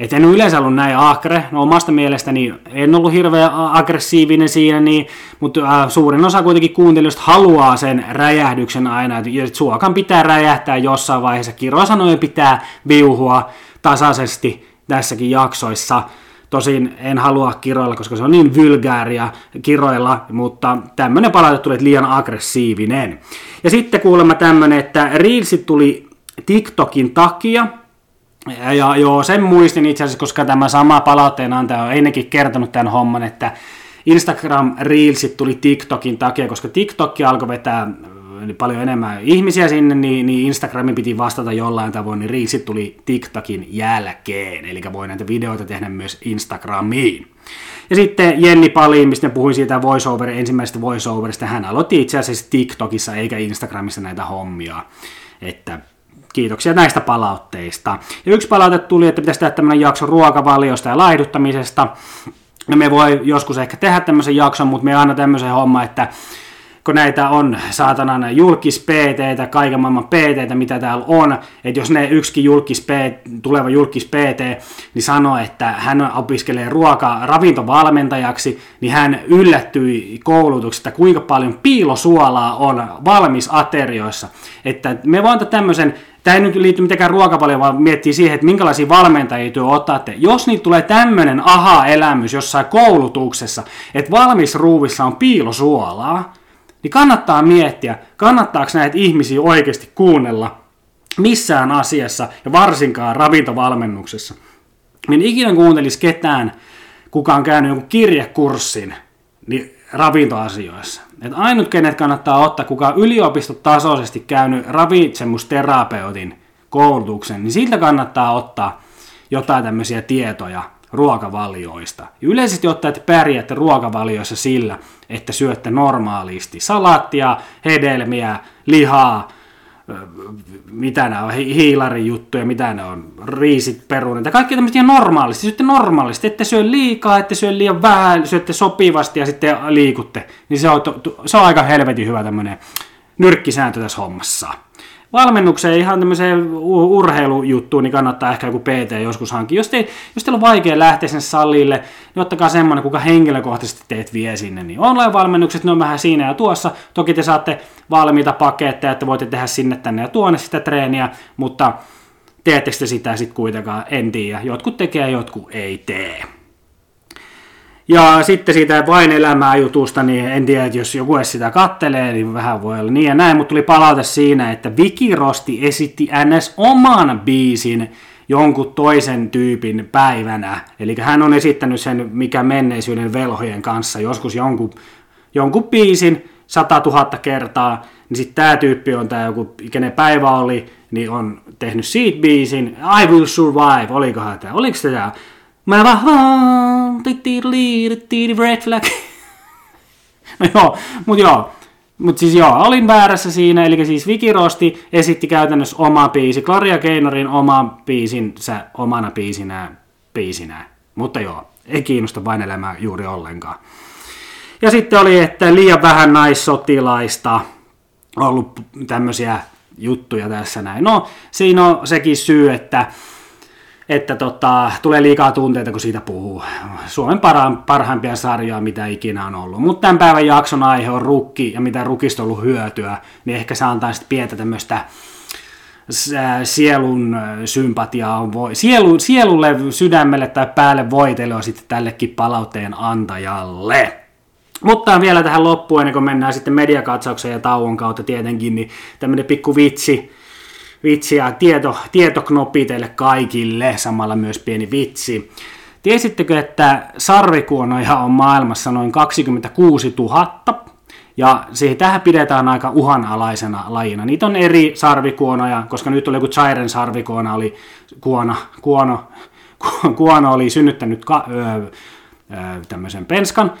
Et en ole yleensä ollut näin akre. No omasta mielestäni en ollut hirveän aggressiivinen siinä, niin, mutta äh, suurin osa kuitenkin kuuntelijoista haluaa sen räjähdyksen aina, että suokan pitää räjähtää jossain vaiheessa. Kirosanojen pitää viuhua tasaisesti tässäkin jaksoissa. Tosin en halua kiroilla, koska se on niin vylgääriä kiroilla, mutta tämmönen palaute tuli liian aggressiivinen. Ja sitten kuulemma tämmönen, että Reelsit tuli TikTokin takia, ja joo, sen muistin itse asiassa, koska tämä sama palautteen antaja on ennenkin kertonut tämän homman, että Instagram Reelsit tuli TikTokin takia, koska TikTok alkoi vetää niin paljon enemmän ihmisiä sinne, niin, niin Instagramin piti vastata jollain tavoin, niin Reelsit tuli TikTokin jälkeen, eli voi näitä videoita tehdä myös Instagramiin. Ja sitten Jenni Pali, mistä puhuin siitä voiceover, ensimmäisestä voiceoverista, hän aloitti itse asiassa TikTokissa eikä Instagramissa näitä hommia, että kiitoksia näistä palautteista. Ja yksi palaute tuli, että pitäisi tehdä tämmöinen jakso ruokavaliosta ja laihduttamisesta. Ja me voi joskus ehkä tehdä tämmöisen jakson, mutta me aina tämmöisen homma, että kun näitä on saatanan julkis PT, kaiken maailman PT, mitä täällä on, että jos ne yksikin julkis PT, tuleva julkis PT, niin sanoo, että hän opiskelee ruoka ravintovalmentajaksi, niin hän yllättyi koulutuksesta, kuinka paljon piilosuolaa on valmis aterioissa. Että me voin tämmöisen Tämä ei nyt liity mitenkään ruokavalioon, vaan miettii siihen, että minkälaisia valmentajia työ otatte. Jos niitä tulee tämmöinen aha-elämys jossain koulutuksessa, että valmis ruuvissa on piilosuolaa, niin kannattaa miettiä, kannattaako näitä ihmisiä oikeasti kuunnella missään asiassa ja varsinkaan ravintovalmennuksessa. Niin ikinä kuuntelisi ketään, kuka on käynyt jonkun kirjekurssin niin ravintoasioissa. Et ainut, kenet kannattaa ottaa, kuka on yliopistotasoisesti käynyt ravitsemusterapeutin koulutuksen, niin siltä kannattaa ottaa jotain tämmöisiä tietoja ruokavalioista. Yleisesti ottaen, että pärjäätte ruokavalioissa sillä, että syötte normaalisti salattia, hedelmiä, lihaa, mitä nämä on, hiilarijuttuja, mitä ne on, riisit, perunat ja kaikki tämmöistä ihan normaalisti, syötte normaalisti, ette syö liikaa, ette syö liian vähän, syötte sopivasti ja sitten liikutte, niin se on, se on aika helvetin hyvä tämmöinen nyrkkisääntö tässä hommassa valmennukseen, ihan tämmöiseen urheilujuttuun, niin kannattaa ehkä joku PT joskus hankkia. Jos, te, jos teillä on vaikea lähteä sen salille, niin ottakaa semmoinen, kuka henkilökohtaisesti teet vie sinne. Niin online-valmennukset, ne on vähän siinä ja tuossa. Toki te saatte valmiita paketteja, että voitte tehdä sinne tänne ja tuonne sitä treeniä, mutta teettekö te sitä sitten kuitenkaan, en tiedä. Jotkut tekee, jotkut ei tee. Ja sitten siitä vain elämää jutusta, niin en tiedä, että jos joku edes sitä kattelee, niin vähän voi olla niin ja näin, mutta tuli palaute siinä, että Viki Rosti esitti NS. oman biisin jonkun toisen tyypin päivänä. Eli hän on esittänyt sen, mikä menneisyyden velhojen kanssa, joskus jonkun, jonkun biisin 100 000 kertaa, niin sitten tämä tyyppi on tämä joku, kenen päivä oli, niin on tehnyt siitä biisin, I Will Survive, olikohan tämä, oliko tämä Mä vaan, red flag. no joo, mut joo, Mutta siis joo, olin väärässä siinä, eli siis Vikirosti esitti käytännössä oma biisi, Gloria Keinorin oma biisinsä omana biisinään, biisinään. Mutta joo, ei kiinnosta vain elämää juuri ollenkaan. Ja sitten oli, että liian vähän naissotilaista, ollut tämmöisiä juttuja tässä näin. No, siinä on sekin syy, että että tota, tulee liikaa tunteita, kun siitä puhuu. Suomen para- parhaimpia sarjoja, mitä ikinä on ollut. Mutta tämän päivän jakson aihe on rukki, ja mitä rukista on ollut hyötyä, niin ehkä se antaa sitten pientä tämmöistä sielun sympatiaa, sielu, sielulle, sydämelle tai päälle voitelua sitten tällekin palautteen antajalle. Mutta vielä tähän loppuun, ennen kuin mennään sitten mediakatsaukseen ja tauon kautta tietenkin, niin tämmöinen pikku vitsi, vitsi ja tieto, tietoknopi teille kaikille, samalla myös pieni vitsi. Tiesittekö, että sarvikuonoja on maailmassa noin 26 000, ja siihen tähän pidetään aika uhanalaisena lajina. Niitä on eri sarvikuonoja, koska nyt oli joku Chairen sarvikuona, oli kuona, kuono, kuono oli synnyttänyt ka, öö, tämmöisen penskan.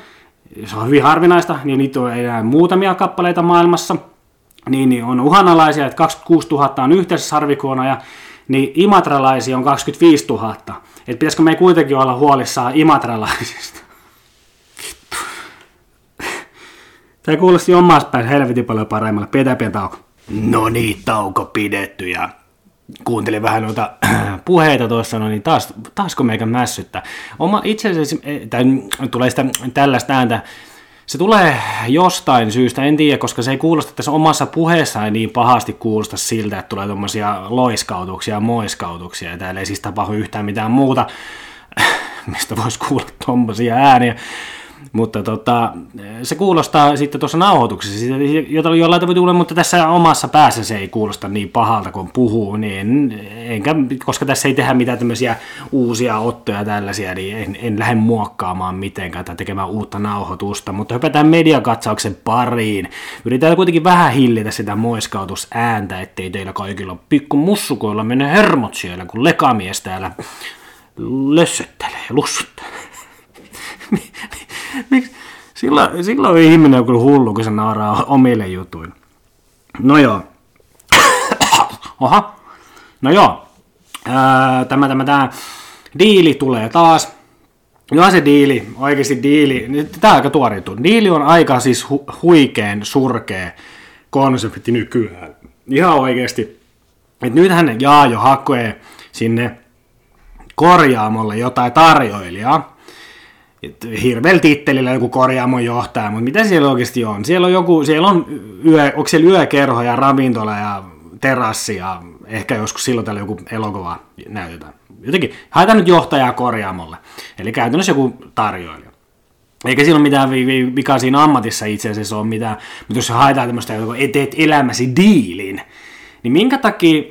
Se on hyvin harvinaista, niin niitä on enää muutamia kappaleita maailmassa – niin, niin on uhanalaisia, että 26 000 on yhteensä sarvikuonoja, niin imatralaisia on 25 000. Että pitäisikö me kuitenkin olla huolissaan imatralaisista? Tämä kuulosti omassa päässä helvetin paljon paremmalle. Pidetään pieni tauko. No niin, tauko pidetty ja kuuntelin vähän noita puheita tuossa, no niin taas, taasko meikä mässyttää. Oma itse asiassa, eh, tai tulee sitä tällaista ääntä, se tulee jostain syystä, en tiedä, koska se ei kuulosta tässä omassa puheessa ei niin pahasti kuulosta siltä, että tulee tuommoisia loiskautuksia ja moiskautuksia, ja täällä ei siis tapahdu yhtään mitään muuta, mistä voisi kuulla tuommoisia ääniä. Mutta tota, se kuulostaa sitten tuossa nauhoituksessa, jota jollain tavalla tulee, mutta tässä omassa päässä se ei kuulosta niin pahalta, kun puhuu, niin en, enkä, koska tässä ei tehdä mitään tämmöisiä uusia ottoja tällaisia, niin en, en lähde muokkaamaan mitenkään tai tekemään uutta nauhoitusta, mutta hypätään mediakatsauksen pariin. Yritetään kuitenkin vähän hillitä sitä moiskautusääntä, ettei teillä kaikilla pikku mussukoilla mene hermot siellä, kun lekamies täällä lössöttelee lussuttelee. Miksi? Silloin, silloin ihminen on kyllä hullu, kun se nauraa omille jutuille. No joo. Oha. No joo. Tämä, tämä, tämä diili tulee taas. Joo se diili, oikeasti diili, tämä on aika tuoritu. Diili on aika siis hu- huikeen surkea konsepti nykyään. Ihan oikeasti. Et nythän Jaajo hakee sinne korjaamolle jotain tarjoilijaa, hirveällä tittelillä joku korjaamon johtaja, mutta mitä siellä oikeasti on? Siellä on joku, siellä on yö, onko siellä yökerho ja ravintola ja terassi ja ehkä joskus silloin täällä joku elokuva näytetään. Jotenkin haetaan nyt johtajaa korjaamolle. Eli käytännössä joku tarjoilija. Eikä siinä ole mitään vikaa siinä ammatissa itse asiassa ole mitään, mutta jos haetaan tämmöistä, että teet elämäsi diilin, niin minkä takia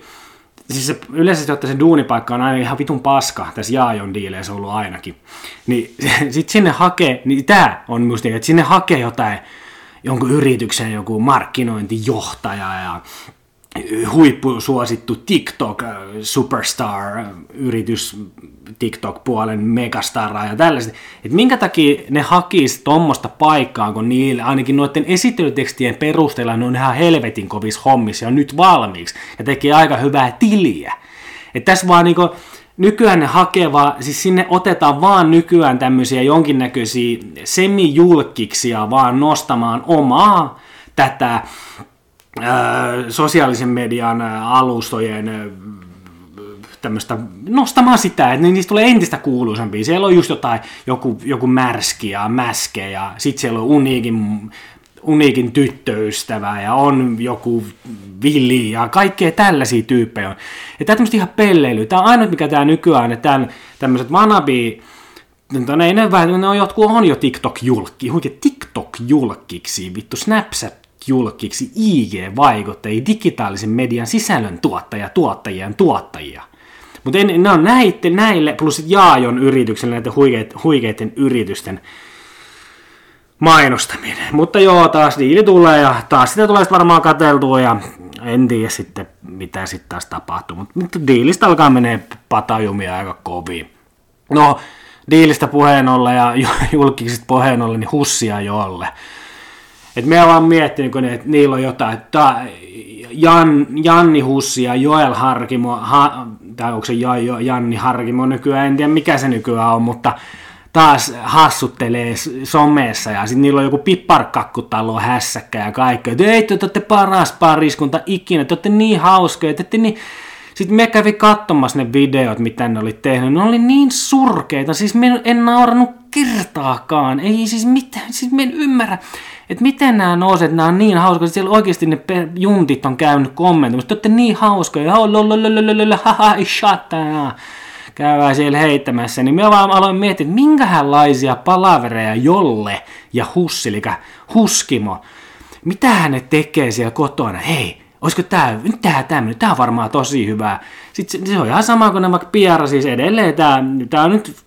siis se, yleisesti ottaen se duunipaikka on aina ihan vitun paska, tässä Jaajon diileissä ollut ainakin. Niin sit sinne hakee, niin tää on musta että sinne hakee jotain, jonkun yrityksen joku markkinointijohtaja ja huippusuosittu TikTok äh, äh, TikTok-puolen megastara ja tällaiset. Että minkä takia ne hakis tuommoista paikkaa, kun niille ainakin noiden esittelytekstien perusteella ne on ihan helvetin kovis hommissa ja on nyt valmiiksi ja tekee aika hyvää tiliä. Että tässä vaan niinku, nykyään ne hakee vaan, siis sinne otetaan vaan nykyään tämmöisiä jonkinnäköisiä semijulkiksia vaan nostamaan omaa tätä sosiaalisen median alustojen tämmöistä nostamaan sitä, että niistä tulee entistä kuuluisampia. Siellä on just jotain, joku, joku märski ja mäske ja sitten siellä on uniikin, uniikin tyttöystävä ja on joku villi ja kaikkea tällaisia tyyppejä on. Ja tämä tämmöistä ihan pelleilyä. Tämä on ainut, mikä tämä nykyään, että tämän, tämmöiset manabi No, ne, ne, ne on jotkut on jo TikTok-julkki, huikea TikTok-julkkiksi, vittu Snapchat julkiksi IG-vaikuttajia, digitaalisen median sisällön tuottajia, tuottajien tuottajia. Mutta ne on näille, näille plus Jaajon yritykselle näiden huikeiden, huikeiden yritysten mainostaminen. Mutta joo, taas diili tulee ja taas sitä tulee varmaan kateltua ja en tiedä sitten mitä sitten taas tapahtuu. Mutta diilistä alkaa menee patajumia aika kovin. No, diilistä puheen olla ja julkisista puheen olla, niin hussia jolle Et me vaan miettinyt, että niillä on jotain, että Jan, Janni Hussi ja Joel Harkimo, ha, tai onko se jo, jo, Janni Harkimo nykyään, en tiedä mikä se nykyään on, mutta taas hassuttelee somessa ja sitten niillä on joku pipparkakkutalo hässäkkä ja kaikki, että ei, te olette paras pariskunta ikinä, te olette niin hauskoja, te olette niin... Sitten me kävi katsomassa ne videot, mitä ne oli tehnyt. Ne oli niin surkeita, siis me en naurannut kertaakaan. Ei siis mitään, siis me en ymmärrä, että miten nämä nouset, nämä on niin hauskoja. Siellä oikeasti ne juntit on käynyt kommentoimassa. Te olette niin hauskoja, haha, shut käydään siellä heittämässä, niin me vaan aloin miettiä, että minkälaisia palavereja Jolle ja Hussi, eli Huskimo, mitä ne tekee siellä kotona? Hei, olisiko tämä, nyt tää tämmöinen, tämä on varmaan tosi hyvää. Sitten se on ihan sama kuin vaikka Piara, siis edelleen tämä, tämä on nyt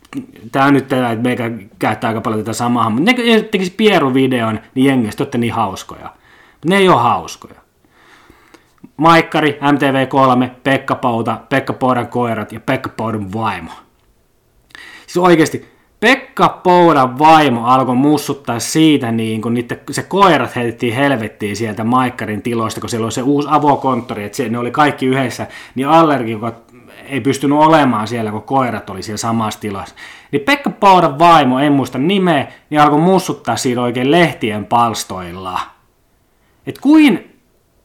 tämä nyt tämä, että meikä käyttää aika paljon tätä samaa, mutta ne tekisi Pieru-videon, niin jengistä olette niin hauskoja. Ne ei ole hauskoja. Maikkari, MTV3, Pekka Pouta, Pekka Poudan koirat ja Pekka Poudan vaimo. Siis oikeasti, Pekka Poudan vaimo alkoi mussuttaa siitä, niin kun niitä, se koirat heitettiin helvettiin sieltä Maikkarin tiloista, kun siellä oli se uusi avokonttori, että ne oli kaikki yhdessä, niin allergikot ei pystynyt olemaan siellä, kun koirat oli siellä samassa tilassa. Niin Pekka Poudan vaimo, en muista nimeä, niin alkoi mussuttaa siitä oikein lehtien palstoilla. Et kuin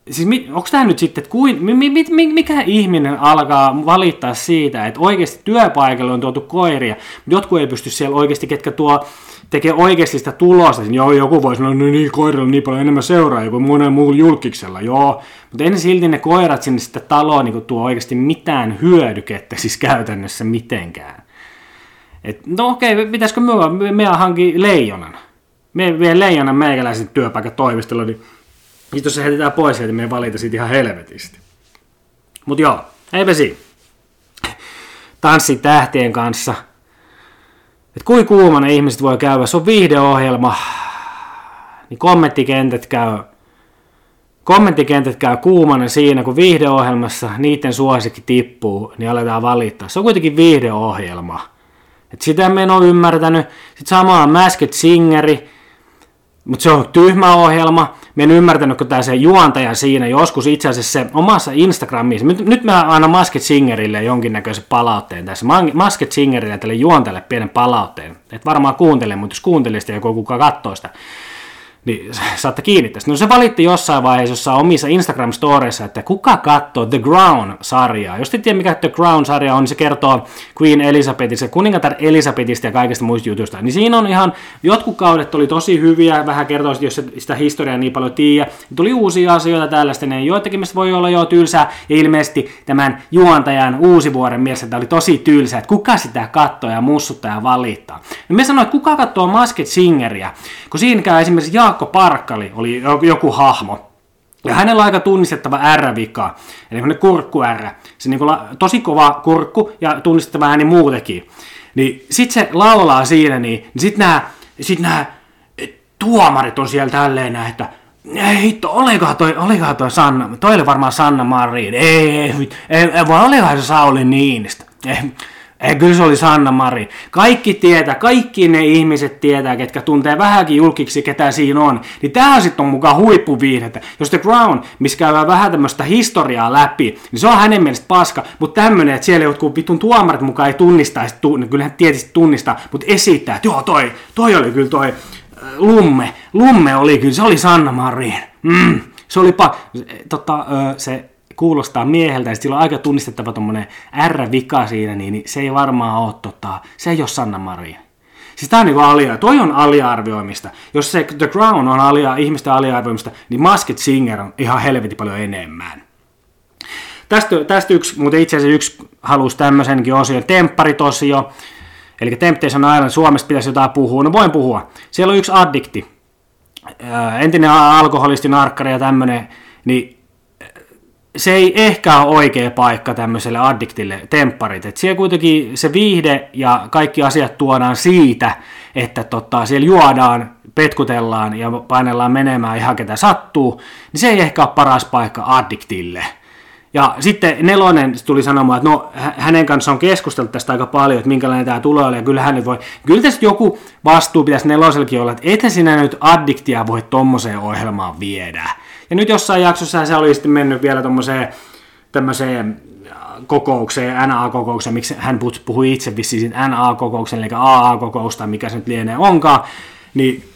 siis onko tämä nyt sitten, että kuin, mi, mi, mi, mikä ihminen alkaa valittaa siitä, että oikeasti työpaikalle on tuotu koiria, mutta jotkut ei pysty siellä oikeasti, ketkä tuo tekee oikeasti sitä tulosta, niin joo, joku voisi sanoa, no niin, koirilla on niin paljon enemmän seuraajia kuin monen muun julkiksella, joo, mutta en silti ne koirat sinne sitä taloa niin tuo oikeasti mitään hyödykettä siis käytännössä mitenkään. Et, no okei, pitäisikö me, me hanki leijonan? Me vie leijonan meikäläisen työpaikan toimistolla, niin sitten jos se heitetään pois, niin me valita siitä ihan helvetisti. Mut joo, eipä siinä. Tanssi tähtien kanssa. Et kuin kuumana ihmiset voi käydä, se on viihdeohjelma, niin kommenttikentät käy, kommenttikentät käy kuumana siinä, kun viihdeohjelmassa niiden suosikki tippuu, niin aletaan valittaa. Se on kuitenkin viihdeohjelma. Et sitä me en ole ymmärtänyt. Sitten samaa Masked Singeri, mutta se on tyhmä ohjelma. Mä en ymmärtänyt, kun tämä se juontaja siinä joskus itse asiassa se omassa Instagramissa. Nyt, nyt mä annan Masked Singerille jonkinnäköisen palautteen tässä. Masked Singerille tälle juontajalle pienen palautteen. Et varmaan kuuntele, mutta jos kuuntelisit joku kuka katsoo sitä, niin saatte kiinni tästä. No se valitti jossain vaiheessa omissa Instagram-storeissa, että kuka katsoo The Crown-sarjaa. Jos te tiedä, mikä The Crown-sarja on, niin se kertoo Queen Elizabethista, kuningatar Elizabethista ja kaikista muista jutuista. Niin siinä on ihan, jotkut kaudet oli tosi hyviä, vähän kertoo, jos sitä historiaa niin paljon tiedä. Tuli uusia asioita tällaista, niin joitakin mistä voi olla jo tylsää, ja ilmeisesti tämän juontajan uusi vuoden mielessä tämä oli tosi tylsää, että kuka sitä katsoo ja mussuttaa ja valittaa. No me sanoin, että kuka katsoo Masked Singeria, kun siinä käy esimerkiksi Jaakko Parkkali oli joku hahmo. Ja hänellä on aika tunnistettava R-vika, eli ne kurkku R. Se niin la, tosi kova kurkku ja tunnistettava ääni muutenkin. Niin sit se laulaa siinä, niin, niin sit nämä sit nää, tuomarit on siellä tälleen että ei hitto, olikohan toi, olikohan toi Sanna, toi oli varmaan Sanna Marin, ei, ei, ei, ei vaan olikohan se Sauli Niinistä. Ei, ei, kyllä se oli Sanna Marin. Kaikki tietää, kaikki ne ihmiset tietää, ketkä tuntee vähänkin julkiksi, ketä siinä on. Niin tää sitten on mukaan huippuviihdettä. Jos The Crown, missä käydään vähän tämmöistä historiaa läpi, niin se on hänen mielestä paska. Mutta tämmönen, että siellä jotkut vitun tuomarit mukaan ei tunnistaisi, tu- niin kyllähän tietysti tunnistaa, mutta esittää, että joo toi, toi oli kyllä toi äh, Lumme. Lumme oli kyllä, se oli Sanna Marin. Mm, se oli pa- tota, se kuulostaa mieheltä ja sillä on aika tunnistettava tuommoinen R-vika siinä, niin, niin se ei varmaan ole, tota, se ei ole Sanna Marin. Siis tää on niinku alia, toi on aliarvioimista. Jos se The Crown on alia, ihmisten aliarvioimista, niin Masked Singer on ihan helvetin paljon enemmän. Tästä, tästä yksi, mutta itse asiassa yksi halusi tämmöisenkin osion, tempparitosio, eli Temptation Island, Suomesta pitäisi jotain puhua, no voin puhua. Siellä on yksi addikti, entinen alkoholisti, narkkari ja tämmöinen, niin se ei ehkä ole oikea paikka tämmöiselle addiktille tempparit. Et siellä kuitenkin se viihde ja kaikki asiat tuodaan siitä, että tota, siellä juodaan, petkutellaan ja painellaan menemään ihan ketä sattuu, niin se ei ehkä ole paras paikka addiktille. Ja sitten nelonen tuli sanomaan, että no hänen kanssaan on keskusteltu tästä aika paljon, että minkälainen tämä tulee olemaan, ja kyllä hän voi, kyllä tästä joku vastuu pitäisi neloselkin olla, että ethän sinä nyt addiktia voi tommoseen ohjelmaan viedä. Ja nyt jossain jaksossa se oli sitten mennyt vielä tommoseen tämmöiseen kokoukseen, NA-kokoukseen, miksi hän puhui itse vissiin siitä NA-kokouksen, eli AA-kokousta, mikä se nyt lienee onkaan, niin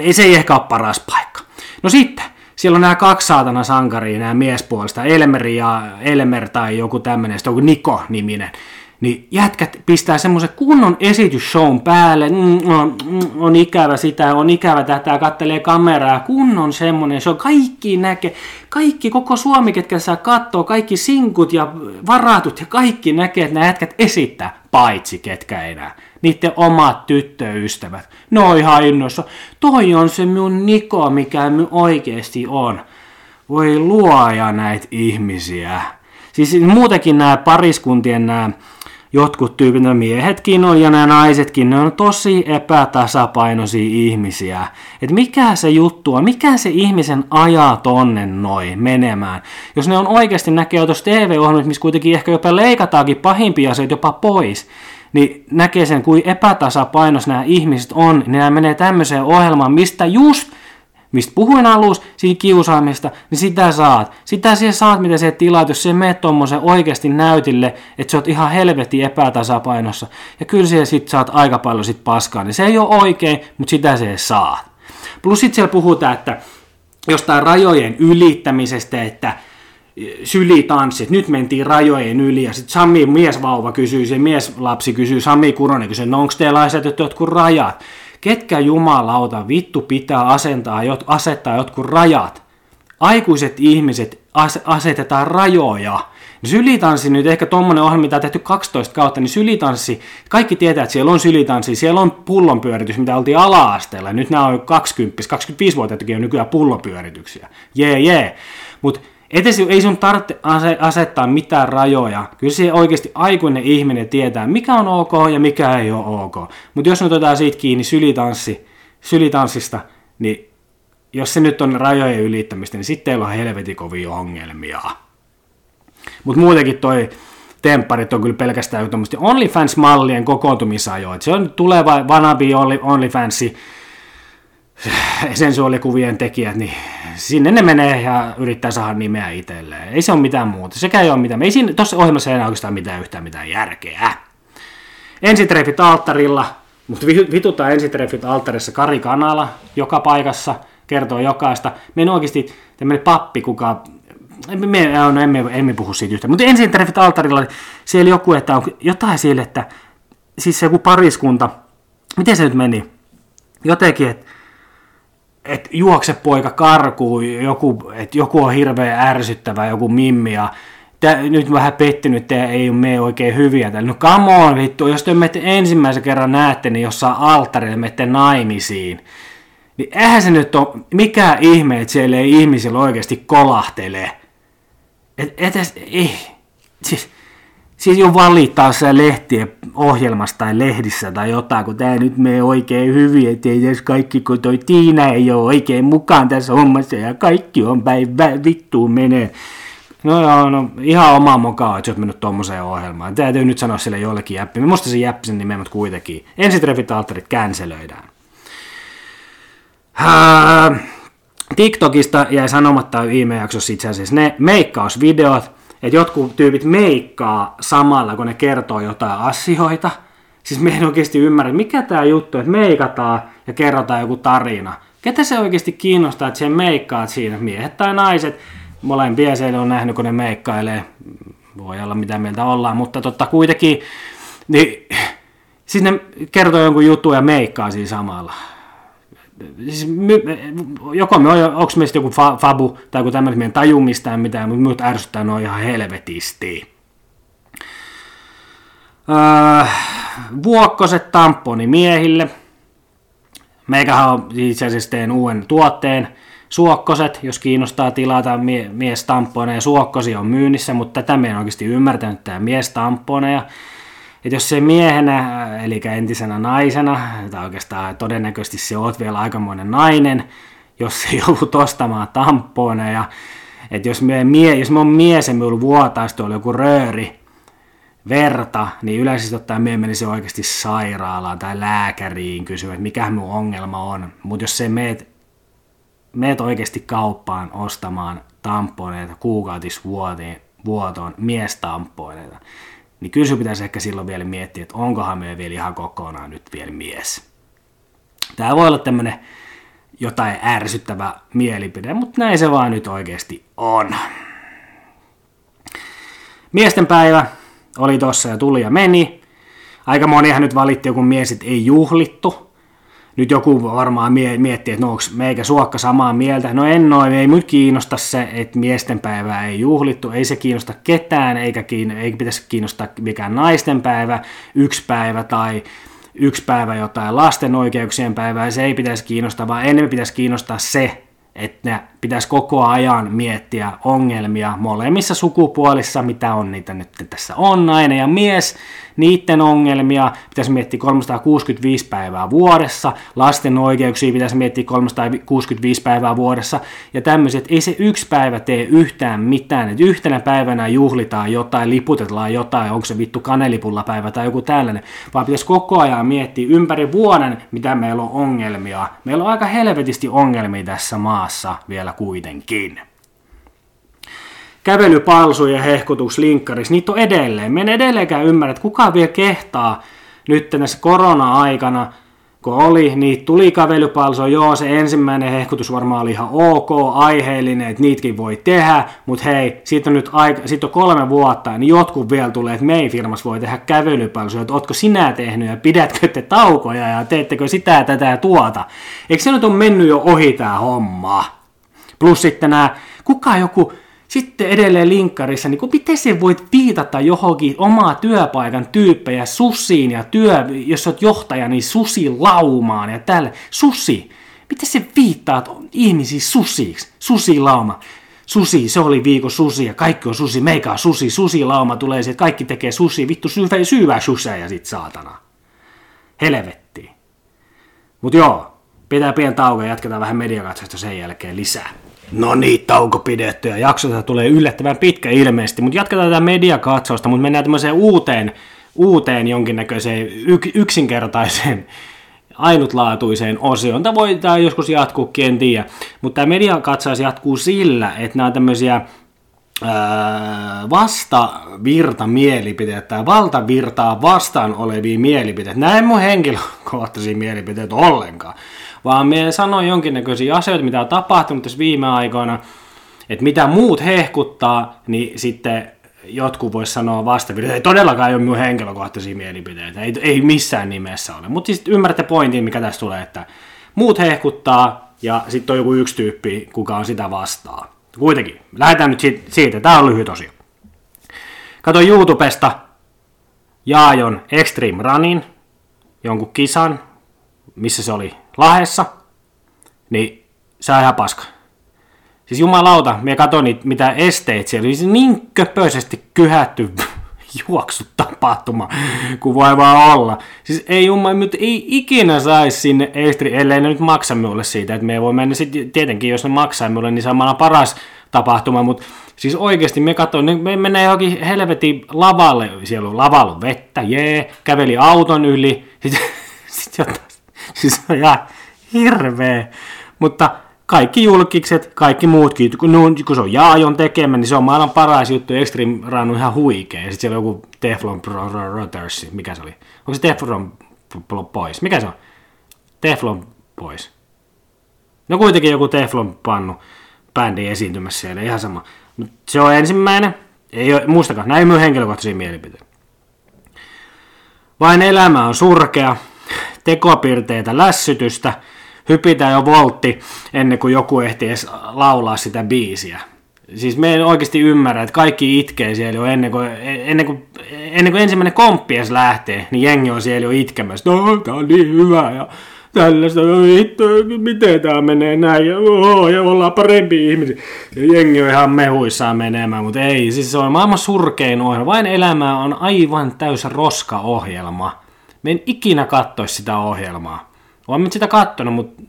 ei se ei ehkä ole paras paikka. No sitten, siellä on nämä kaksi saatana sankaria, nämä miespuolista, Elmer ja Elmer tai joku tämmöinen, sitten joku Niko-niminen, niin jätkät pistää semmoisen kunnon esitysshown päälle, mm, on, mm, on ikävä sitä, on ikävä tätä, kattelee kameraa, kunnon semmoinen, se on kaikki näkee, kaikki, koko Suomi, ketkä saa kattoo, kaikki sinkut ja varatut ja kaikki näkee, että nämä jätkät esittää, paitsi ketkä enää niiden omat tyttöystävät. Ne on ihan innoissa. Toi on se mun Niko, mikä me oikeesti on. Voi luoja näitä ihmisiä. Siis muutenkin nämä pariskuntien nämä jotkut tyypit, miehetkin on ja nämä naisetkin, ne on tosi epätasapainoisia ihmisiä. Et mikä se juttu on, mikä se ihmisen ajaa tonne noin menemään. Jos ne on oikeasti näkee tuossa TV-ohjelmissa, missä kuitenkin ehkä jopa leikataankin pahimpia asioita jopa pois, niin näkee sen, kuin epätasapainos nämä ihmiset on, niin nämä menee tämmöiseen ohjelmaan, mistä just, mistä puhuin alussa, siinä kiusaamista, niin sitä saat. Sitä siellä saat, mitä se tilaat, jos se menet tuommoisen oikeasti näytille, että sä oot ihan helvetin epätasapainossa. Ja kyllä siellä sit saat aika paljon sit paskaa, niin se ei ole oikein, mutta sitä se saat. Plus sitten siellä puhutaan, että jostain rajojen ylittämisestä, että sylitanssit, nyt mentiin rajojen yli, ja sitten Sami miesvauva kysyy, se mieslapsi kysyy, Sami Kuronen kysyy, no onko teillä asetettu jotkut rajat? Ketkä jumalauta vittu pitää asentaa, asettaa jotkut rajat? Aikuiset ihmiset asetetaan rajoja. Sylitanssi nyt ehkä tuommoinen ohjelma, mitä on tehty 12 kautta, niin sylitanssi, kaikki tietää, että siellä on sylitanssi, siellä on pullonpyöritys, mitä oltiin ala-asteella. Nyt nämä on 20, 25-vuotiaatkin on nykyään pullonpyörityksiä. Jee, yeah, jee. Yeah. Mutta Etes ei sun tarvitse asettaa mitään rajoja. Kyllä se oikeasti aikuinen ihminen tietää, mikä on ok ja mikä ei ole ok. Mutta jos nyt otetaan siitä kiinni sylitanssi, sylitanssista, niin jos se nyt on rajojen ylittämistä, niin sitten teillä on helvetin kovia ongelmia. Mutta muutenkin toi tempparit on kyllä pelkästään tämmöistä OnlyFans-mallien kokoontumisajoa. Se on tuleva vanabi OnlyFansi sensuaalikuvien tekijät, niin sinne ne menee ja yrittää saada nimeä itselleen. Ei se ole mitään muuta. Sekä ei ole mitään. Ei siinä tuossa ohjelmassa ei enää oikeastaan mitään yhtään mitään järkeä. Ensitreffit alttarilla, mutta vitutaan ensitreffit alttarissa Kari Kanala joka paikassa, kertoo jokaista. Me oikeasti tämmöinen pappi, kuka me, no, emme, emme puhu siitä yhtään. Mutta ensin treffit alttarilla, siellä joku, että on jotain siellä, että siis se joku pariskunta, miten se nyt meni? Jotenkin, että että juokse poika karkuu, joku, että joku on hirveän ärsyttävä, joku mimmi ja tää, nyt vähän pettynyt, että ei ole mene oikein hyviä. Täällä. No come on, vittu, jos te menette ensimmäisen kerran näette, niin jossain alttarilla menette naimisiin, niin eihän se nyt ole mikään ihme, että siellä ei ihmisillä oikeasti kolahtele. Et, etes, ei, siis, siis jo valittaa se lehtien ohjelmassa tai lehdissä tai jotain, kun tämä nyt menee oikein hyvin, ettei edes kaikki, kun toi Tiina ei ole oikein mukaan tässä hommassa ja kaikki on päin vittuun menee. No joo, no ihan oma mokaa, että sä oot mennyt tommoseen ohjelmaan. Täytyy nyt sanoa sille jollekin jäppi. Minusta se jäppi sen nimen, mutta kuitenkin. Ensitreffit alttarit känselöidään. TikTokista jäi sanomatta viime jaksossa itse asiassa ne meikkausvideot, että jotkut tyypit meikkaa samalla, kun ne kertoo jotain asioita. Siis me en oikeasti ymmärrä, mikä tämä juttu, että meikataan ja kerrotaan joku tarina. Ketä se oikeasti kiinnostaa, että sen meikkaat siinä, miehet tai naiset. Molempia siellä on nähnyt, kun ne meikkailee. Voi olla mitä mieltä ollaan, mutta totta kuitenkin, niin siis ne kertoo jonkun jutun ja meikkaa siinä samalla siis my, joko me on, onko meistä joku fa, fabu tai joku tämmöinen, meidän taju mistään mitään, mutta minut ärsyttää noin ihan helvetisti. Öö, vuokkoset tamponi miehille. Meikähän on itse asiassa teen uuden tuotteen, suokkoset, jos kiinnostaa tilata mie- mies tamponeja. Suokkosi on myynnissä, mutta tätä me en oikeasti ymmärtänyt, tämä mies tamponeja että jos se miehenä, eli entisenä naisena, tai oikeastaan todennäköisesti se oot vielä aikamoinen nainen, jos se joudut ostamaan tamponeja, että jos, me, mie, jos mä oon mies ja minulla vuotaa tuolla joku rööri, verta, niin yleisesti ottaen mie menisin oikeasti sairaalaan tai lääkäriin kysyä, että mikä mun ongelma on. Mutta jos se meet, meet oikeasti kauppaan ostamaan tamponeita kuukautisvuotoon, miestamponeita, niin kyllä sun pitäisi ehkä silloin vielä miettiä, että onkohan me vielä ihan kokonaan nyt vielä mies. Tämä voi olla tämmöinen jotain ärsyttävä mielipide, mutta näin se vaan nyt oikeasti on. Miesten päivä oli tossa ja tuli ja meni. Aika monihan nyt valitti joku mies, että ei juhlittu. Nyt joku varmaan miettii, että no onko meikä suokka samaa mieltä. No en noin, ei nyt kiinnosta se, että miesten päivää ei juhlittu. Ei se kiinnosta ketään, eikä, kiinno, eikä pitäisi kiinnostaa mikään naisten päivä, yksi päivä tai yksi päivä jotain lasten oikeuksien päivää. Se ei pitäisi kiinnostaa, vaan enemmän pitäisi kiinnostaa se, että pitäisi koko ajan miettiä ongelmia molemmissa sukupuolissa, mitä on niitä nyt tässä on, nainen ja mies, niiden ongelmia pitäisi miettiä 365 päivää vuodessa, lasten oikeuksia pitäisi miettiä 365 päivää vuodessa, ja tämmöiset, ei se yksi päivä tee yhtään mitään, että yhtenä päivänä juhlitaan jotain, liputetaan jotain, onko se vittu kanelipulla päivä tai joku tällainen, vaan pitäisi koko ajan miettiä ympäri vuoden, mitä meillä on ongelmia. Meillä on aika helvetisti ongelmia tässä maassa vielä kuitenkin kävelypalsu ja hehkutus linkkaris, niitä on edelleen. Me en edelleenkään ymmärrä, että kuka vielä kehtaa nyt tässä korona-aikana, kun oli, niin tuli kävelypalso, joo, se ensimmäinen hehkutus varmaan oli ihan ok, aiheellinen, että niitäkin voi tehdä, mutta hei, siitä on nyt aika, siitä on kolme vuotta, niin jotkut vielä tulee, että meidän firmassa voi tehdä kävelypalsoja, että ootko sinä tehnyt ja pidätkö te taukoja ja teettekö sitä, tätä ja tuota. Eikö se nyt ole mennyt jo ohi tämä homma? Plus sitten nämä, kuka joku, sitten edelleen linkkarissa, niin miten se voit viitata johonkin omaa työpaikan tyyppejä susiin ja työ, jos olet johtaja, niin susilaumaan ja tälle. Susi. Miten se viittaat ihmisiä susiksi? Susilauma. Susi, se oli viikon susi ja kaikki on susi, meikä on susi, susilauma tulee että kaikki tekee susi, vittu syyvää, syyvää suseja sit saatana. Helvetti. Mut joo, pitää pian tauko ja jatketaan vähän mediakatsosta sen jälkeen lisää. No niin, tauko pidetty ja jaksosta tulee yllättävän pitkä ilmeisesti, mutta jatketaan tätä mediakatsausta, mutta mennään tämmöiseen uuteen, uuteen jonkinnäköiseen yk, yksinkertaiseen ainutlaatuiseen osioon. Tämä voi tämä joskus jatkuu, en tiedä. Mutta tämä mediakatsaus jatkuu sillä, että nämä on tämmöisiä vastavirta mielipiteet tai valtavirtaa vastaan olevia mielipiteitä. Näin mun henkilökohtaisia mielipiteitä ollenkaan vaan me sanoin jonkinnäköisiä asioita, mitä on tapahtunut tässä viime aikoina, että mitä muut hehkuttaa, niin sitten jotkut vois sanoa vastavirta, ei todellakaan ole minun henkilökohtaisia mielipiteitä, ei, ei missään nimessä ole. Mutta siis ymmärrätte pointin, mikä tässä tulee, että muut hehkuttaa ja sitten on joku yksi tyyppi, kuka on sitä vastaa. Kuitenkin, lähdetään nyt siitä, tämä on lyhyt osio. Katoin YouTubesta Jaajon Extreme Runin, jonkun kisan, missä se oli Lahessa, niin se on ihan paska. Siis jumalauta, me katsoin niitä, mitä esteet siellä, oli siis niin köpöisesti kyhätty juoksutapahtuma, kuin voi vaan olla. Siis ei jumma, mutta ei ikinä saisi sinne Estri, ellei ne nyt maksa minulle siitä, että me voi mennä sitten, tietenkin jos ne maksaa minulle, niin samalla paras tapahtuma, mutta siis oikeasti me katsoin, me mennään johonkin helvetin lavalle, siellä on lavalla vettä, jee, käveli auton yli, sitten sit jotain Siis on ihan hirveä. Mutta kaikki julkikset, kaikki muutkin, kun, kun se on Jaajon tekemä, niin se on maailman paras juttu, Extreme Run on ihan huikea. Ja sitten siellä on joku Teflon Brothers, mikä se oli? Onko se Teflon pois? Mikä se on? Teflon pois. No kuitenkin joku Teflon pannu bändi esiintymässä siellä, ihan sama. Se on ensimmäinen, ei ole, muistakaa, näin minun henkilökohtaisia mielipiteitä. Vain elämä on surkea, tekopiirteitä lässytystä, hypitään jo voltti ennen kuin joku ehti edes laulaa sitä biisiä. Siis me en oikeasti ymmärrä, että kaikki itkee siellä jo ennen kuin, ennen kuin, ennen kuin ensimmäinen komppi edes lähtee, niin jengi on siellä jo itkemässä. No, tää on niin hyvä ja tällaista, hitto, miten tämä menee näin, ja, oh, ja ollaan parempi ihmisiä. Ja jengi on ihan mehuissaan menemään, mutta ei, siis se on maailman surkein ohjelma. Vain elämä on aivan täys roska-ohjelma. Me en ikinä katsoisi sitä ohjelmaa. Olen sitä kattonut, mutta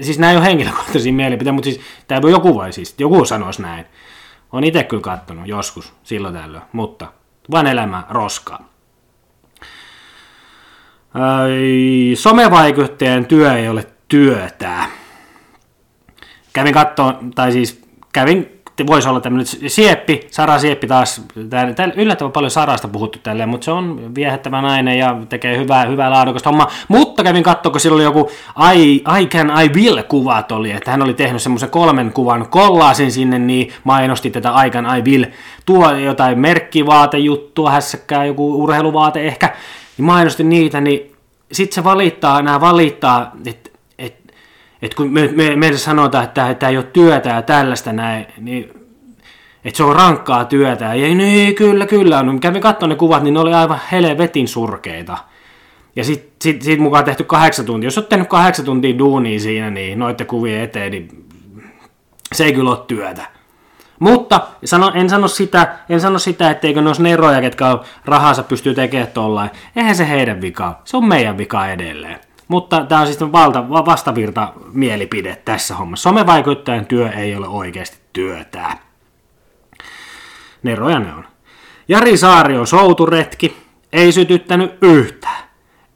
siis nämä ei ole henkilökohtaisia mielipiteitä, mutta siis tämä joku voi siis, joku sanoisi näin. On itse kyllä kattonut joskus, silloin tällöin, mutta vain elämä roskaa. Somevaikuttajan työ ei ole työtä. Kävin katsomaan, tai siis kävin voisi olla tämmöinen Sieppi, Sara Sieppi taas, täällä yllättävän paljon Sarasta puhuttu tälleen, mutta se on viehättävä nainen ja tekee hyvää, hyvää laadukasta hommaa. Mutta kävin katsoa, kun sillä oli joku I, I can, I will kuvat oli, että hän oli tehnyt semmoisen kolmen kuvan kollaasin sinne, niin mainosti tätä I can, I will, tuo jotain merkkivaatejuttua, hässäkkää joku urheiluvaate ehkä, niin mainosti niitä, niin sitten se valittaa, nämä valittaa, että että kun me, me, meille sanotaan, että tämä ei ole työtä ja tällaista näin, niin että se on rankkaa työtä. Ja niin, kyllä, kyllä. No, kävin katsomaan ne kuvat, niin ne oli aivan helvetin surkeita. Ja sitten sit, sit mukaan tehty kahdeksan tuntia. Jos olet tehnyt kahdeksan tuntia duunia siinä, niin noiden kuvien eteen, niin se ei kyllä ole työtä. Mutta sano, en sano sitä, en sano sitä, etteikö ne olisi neroja, ketkä rahansa pystyy tekemään tollain. Eihän se heidän vika, se on meidän vika edelleen. Mutta tämä on siis valta, vastavirta mielipide tässä hommassa. Somevaikuttajan työ ei ole oikeasti työtä. Neroja ne on. Jari Saari on souturetki, ei sytyttänyt yhtään.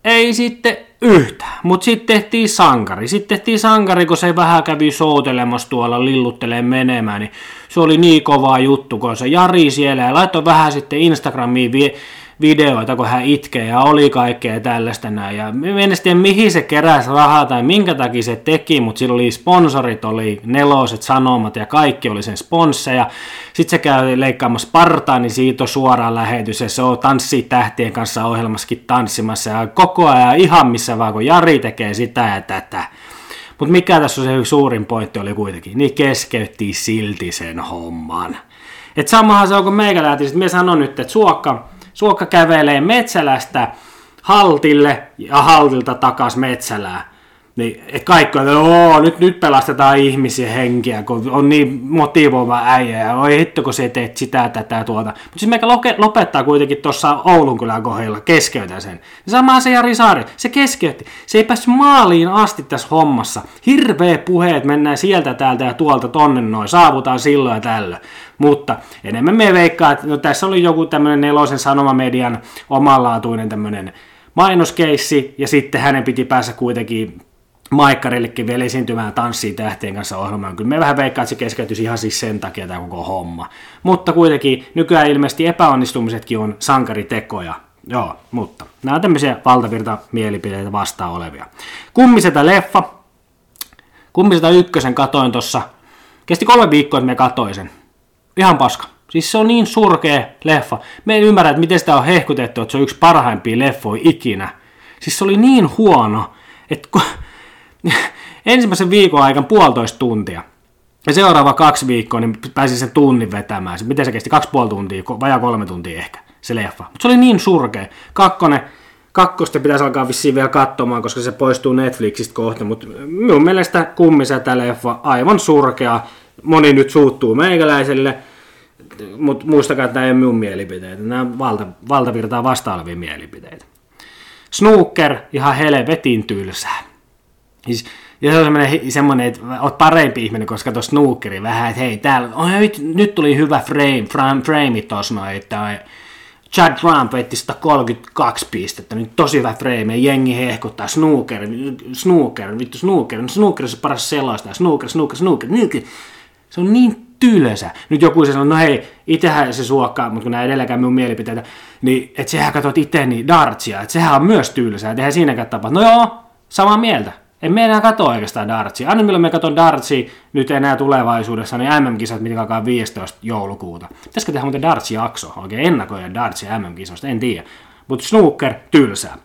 Ei sitten yhtään, mutta sitten tehtiin sankari. Sitten tehtiin sankari, kun se vähän kävi soutelemassa tuolla, lilluttelee menemään, niin se oli niin kova juttu, kun se Jari siellä ja laittoi vähän sitten Instagramiin vie, videoita, kun hän itkee ja oli kaikkea tällaista näin. Ja en tiedä, mihin se keräsi rahaa tai minkä takia se teki, mutta sillä oli sponsorit, oli neloset sanomat ja kaikki oli sen sponsseja. Sitten se käy leikkaamassa partaa, niin siitä on suoraan lähetys ja se on tanssii tähtien kanssa ohjelmassakin tanssimassa ja koko ajan ihan missä vaan, kun Jari tekee sitä ja tätä. Mutta mikä tässä on se suurin pointti oli kuitenkin, niin keskeytti silti sen homman. Et samahan se on, kun meikä lähti, sitten me sanon nyt, että suokka, Suokka kävelee Metsälästä haltille ja haltilta takas Metsälään. Niin, et kaikki on, että nyt, nyt pelastetaan ihmisiä henkiä, kun on niin motivoiva äijä, ja oi hitto, kun se teet sitä, tätä, tuota. Mutta siis meikä lopettaa kuitenkin tuossa Oulun kylän kohdalla, keskeytän sen. Sama se Jari Saari, se keskeytti. Se ei päässyt maaliin asti tässä hommassa. Hirveä puheet, mennään sieltä, täältä ja tuolta tonne noin, saavutaan silloin ja tällöin. Mutta enemmän me veikkaa, että no, tässä oli joku tämmöinen nelosen sanomamedian omanlaatuinen tämmöinen mainoskeissi, ja sitten hänen piti päässä kuitenkin Maikkarillekin vielä esiintymään tanssiin tähtien kanssa ohjelmaan. Kyllä me vähän veikkaa, että se keskeytyisi ihan siis sen takia tämä koko homma. Mutta kuitenkin nykyään ilmeisesti epäonnistumisetkin on sankaritekoja. Joo, mutta nämä on tämmöisiä valtavirta mielipideitä vastaan olevia. Kummiseta leffa. Kummiseta ykkösen katoin tossa. Kesti kolme viikkoa, että me katoin sen. Ihan paska. Siis se on niin surkea leffa. Me en ymmärrä, että miten sitä on hehkutettu, että se on yksi parhaimpia leffoja ikinä. Siis se oli niin huono, että kun ensimmäisen viikon aikan puolitoista tuntia. Ja seuraava kaksi viikkoa, niin pääsin sen tunnin vetämään. Miten se kesti? Kaksi puoli tuntia, vajaa kolme tuntia ehkä, se leffa. Mutta se oli niin surkea. Kakkonen, kakkosta pitäisi alkaa vissiin vielä katsomaan, koska se poistuu Netflixistä kohta, mutta minun mielestä kummisetä leffa aivan surkea. Moni nyt suuttuu meikäläiselle, mutta muistakaa, että nämä ei ole minun mielipiteitä. Nämä on valta, valtavirtaa vastaavia mielipiteitä. Snooker, ihan helvetin tylsää. Siis, ja se on semmoinen, semmoinen, että oot parempi ihminen, koska tuossa snookeri vähän, että hei, täällä, oh, nyt, nyt tuli hyvä frame, frame, frame tuossa noin, että Chad Trump veitti 132 pistettä, nyt tosi hyvä frame, ja jengi hehkuttaa snooker, snooker, vittu snooker, snooker on se paras sellaista, snooker, snooker, snooker, snooker. Se on niin tylsä. Nyt joku sanoo, no hei, itsehän se suokkaa, mutta kun nämä edelläkään minun mielipiteitä, niin että sehän katsot itse niin dartsia, että sehän on myös tylsää, että eihän siinäkään tapaa. No joo, samaa mieltä. En me enää katso oikeastaan dartsia. Aina milloin me katson dartsia nyt enää tulevaisuudessa, niin MM-kisat, mitkä alkaa 15. joulukuuta. Pitäisikö tehdä muuten darts-jakso, oikein ennakoida dartsia MM-kisoista, en tiedä. Mutta snooker, tylsää.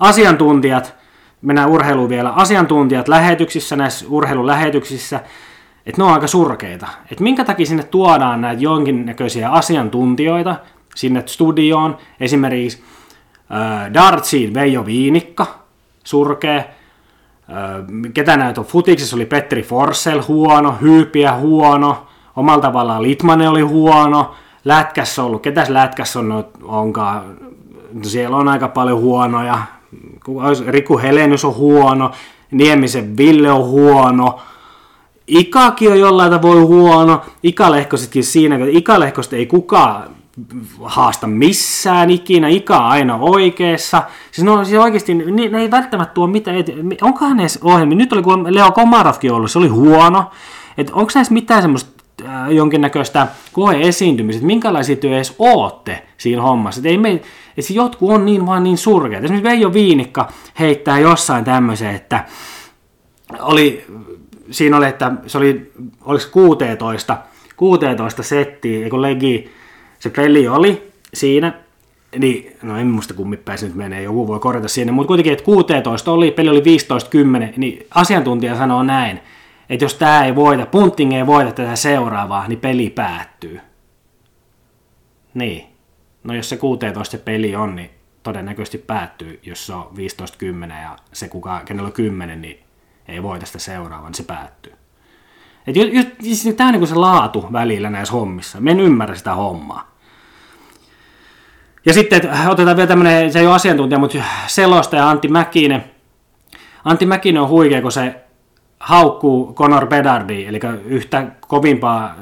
Asiantuntijat, mennään urheiluun vielä, asiantuntijat lähetyksissä, näissä urheilulähetyksissä, että ne on aika surkeita. Että minkä takia sinne tuodaan näitä jonkinnäköisiä asiantuntijoita sinne studioon, esimerkiksi äh, Dartsiin Veijo Viinikka, surkea, ketä näitä on? Futiksessa oli Petteri Forsell huono, Hyypiä huono, omalla tavallaan Litmanen oli huono, lätkässä ollut, ketäs lätkässä on, onkaan, no siellä on aika paljon huonoja, Riku Helenys on huono, Niemisen Ville on huono, Ikakin on jollain tavoin huono, Ikalehkosetkin siinä, että Ikalehkosta ei kukaan haasta missään ikinä, on aina oikeassa. Siis no siis oikeasti, ne, ne ei välttämättä tuo mitään, et, onkohan edes ohjelmi, nyt oli kun Leo Komarovkin ollut, se oli huono, että onko näissä mitään semmoista äh, jonkinnäköistä koe-esiintymistä, että minkälaisia työ edes ootte siinä hommassa. Että ei me, että jotkut on niin vaan niin surkeat. Esimerkiksi Veijo Viinikka heittää jossain tämmöisen, että oli, siinä oli, että se oli, oliko 16, 16 settiä, kun Legi, se peli oli siinä, niin, no en muista kummin pääsi nyt menee, joku voi korjata siinä, mutta kuitenkin, että 16 oli, peli oli 15-10, niin asiantuntija sanoo näin, että jos tämä ei voita, Punting ei voita tätä seuraavaa, niin peli päättyy. Niin. No jos se 16 se peli on, niin todennäköisesti päättyy, jos se on 15-10 ja se kuka, kenellä on 10, niin ei voita sitä seuraavaa, niin se päättyy. Et just, just, just, tämä on niin se laatu välillä näissä hommissa. Me en ymmärrä sitä hommaa. Ja sitten otetaan vielä tämmöinen, se ei ole asiantuntija, mutta selostaja Antti Mäkinen. Antti Mäkinen on huikea, kun se haukkuu Conor Bedardi, eli yhtä kovimpaa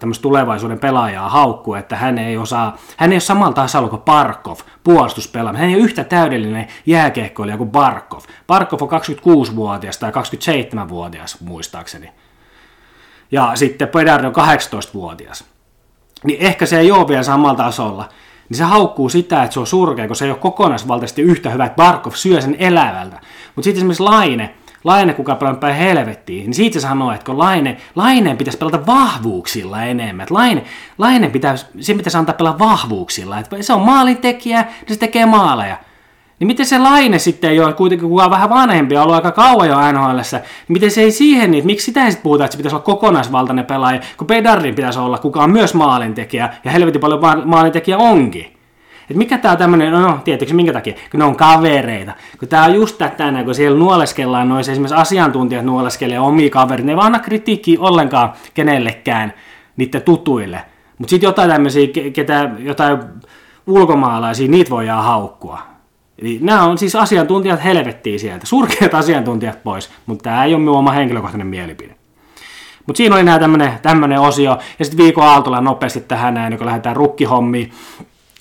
tämmöistä tulevaisuuden pelaajaa haukkuu, että hän ei osaa, hän ei ole samalla tasolla kuin Barkov puolustuspelaaja. Hän ei ole yhtä täydellinen jääkiekkoilija kuin Barkov. Barkov on 26-vuotias tai 27-vuotias muistaakseni. Ja sitten Bedardi on 18-vuotias. Niin ehkä se ei ole vielä samalla tasolla niin se haukkuu sitä, että se on surkea, kun se ei ole kokonaisvaltaisesti yhtä hyvä, että Barkov syö sen elävältä. Mutta sitten esimerkiksi Laine, Laine, kuka pelaa päin helvettiin, niin siitä se sanoo, että kun Laine, Laineen pitäisi pelata vahvuuksilla enemmän. Että Laine, Laine pitäisi, se pitäisi antaa pelaa vahvuuksilla. Että se on maalintekijä, niin se tekee maaleja. Niin miten se Laine sitten ei ole, kuitenkin kuka on vähän vanhempi, ollut aika kauan jo NHL, niin miten se ei siihen, niin miksi sitä ei sitten puhuta, että se pitäisi olla kokonaisvaltainen pelaaja, kun Pedardin pitäisi olla, kuka on myös maalintekijä, ja helvetin paljon maalintekijä onkin. Et mikä tää on tämmönen, no, no tietysti minkä takia, kun ne on kavereita. Kun tää on just tätä, kun siellä nuoleskellaan noissa esimerkiksi asiantuntijat nuoleskelee omia kavereita, ne ei vaan anna kritiikkiä ollenkaan kenellekään niiden tutuille. Mutta sitten jotain tämmöisiä, ketä, jotain ulkomaalaisia, niitä voidaan haukkua. Eli nämä on siis asiantuntijat helvettiin sieltä, surkeat asiantuntijat pois, mutta tämä ei ole minun oma henkilökohtainen mielipide. Mutta siinä oli nämä tämmöinen osio, ja sitten viikon aaltolla nopeasti tähän näin, kun lähdetään rukkihommiin.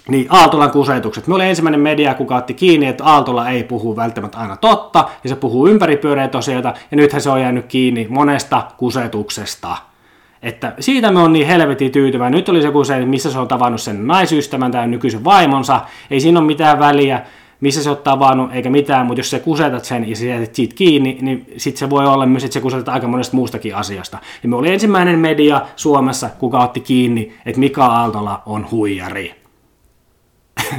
Niin Aaltolan kusetukset. Me oli ensimmäinen media, kuka otti kiinni, että Aaltola ei puhu välttämättä aina totta, ja se puhuu ympäripyöreitä asioita, ja nythän se on jäänyt kiinni monesta kusetuksesta. Että siitä me on niin helvetin tyytyväinen. Nyt oli se kuse, missä se on tavannut sen naisystävän tai nykyisen vaimonsa. Ei siinä ole mitään väliä, missä se on tavannut, eikä mitään, mutta jos se kusetat sen ja sä siitä kiinni, niin sitten se voi olla myös, että se kusetat aika monesta muustakin asiasta. Ja me oli ensimmäinen media Suomessa, kuka otti kiinni, että Mika Aaltola on huijari.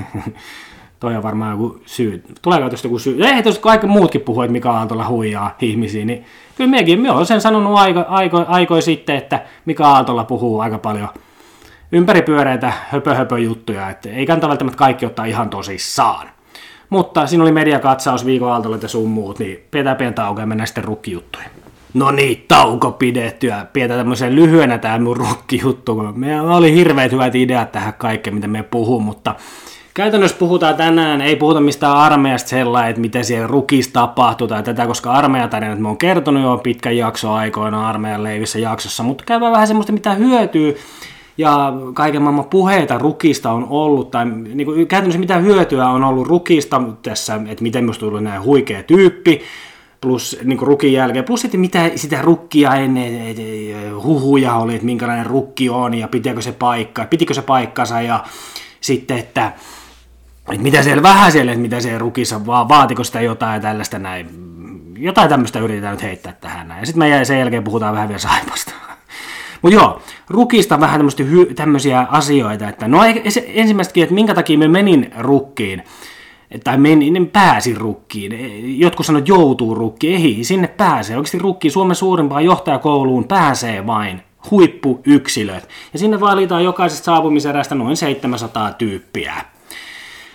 Toi on varmaan joku syy. Tuleeko tuosta joku syy? Ei tuosta kaikki muutkin puhuu, että Mika Aaltola huijaa ihmisiä, niin kyllä mekin, me olen sen sanonut aiko, aiko, aikoin sitten, että Mika Aaltola puhuu aika paljon ympäripyöreitä höpö, höpö juttuja, että ei kannata välttämättä kaikki ottaa ihan tosissaan. Mutta siinä oli mediakatsaus viikon aaltolle ja sun muut, niin pidetään pientä ja mennään sitten rukkijuttuihin. No niin, tauko pidettyä. Pidetään tämmöisen lyhyenä tämä mun rukkijuttu. Meillä oli hirveät hyvät ideat tähän kaikkeen, mitä me puhuu, mutta Käytännössä puhutaan tänään, ei puhuta mistään armeijasta sellainen, että miten siellä rukissa tapahtuu tai tätä, koska armeijatarinat me on kertonut jo pitkän jakso aikoina armeijan leivissä jaksossa, mutta käydään vähän semmoista, mitä hyötyy ja kaiken maailman puheita rukista on ollut, tai niin kuin, käytännössä mitä hyötyä on ollut rukista tässä, että miten minusta tullut näin huikea tyyppi, plus niin kuin rukin jälkeen, plus sitten mitä sitä rukkia ennen, huhuja oli, että minkälainen rukki on ja pitääkö se paikka, pitikö se paikkansa ja sitten, että että mitä siellä vähän siellä, että mitä siellä rukissa, vaan vaatiko sitä jotain tällaista näin, jotain tämmöistä yritetään nyt heittää tähän näin. Ja sitten me sen jälkeen puhutaan vähän vielä saipasta. Mutta joo, rukista vähän tämmöisiä asioita, että no ensimmäistäkin, että minkä takia me menin rukkiin, tai menin, niin pääsin rukkiin. Jotkut sanoivat, joutuu rukkiin. Ei, sinne pääsee. Oikeasti rukkiin Suomen suurimpaan johtajakouluun pääsee vain huippuyksilöt. Ja sinne valitaan jokaisesta saapumiserästä noin 700 tyyppiä.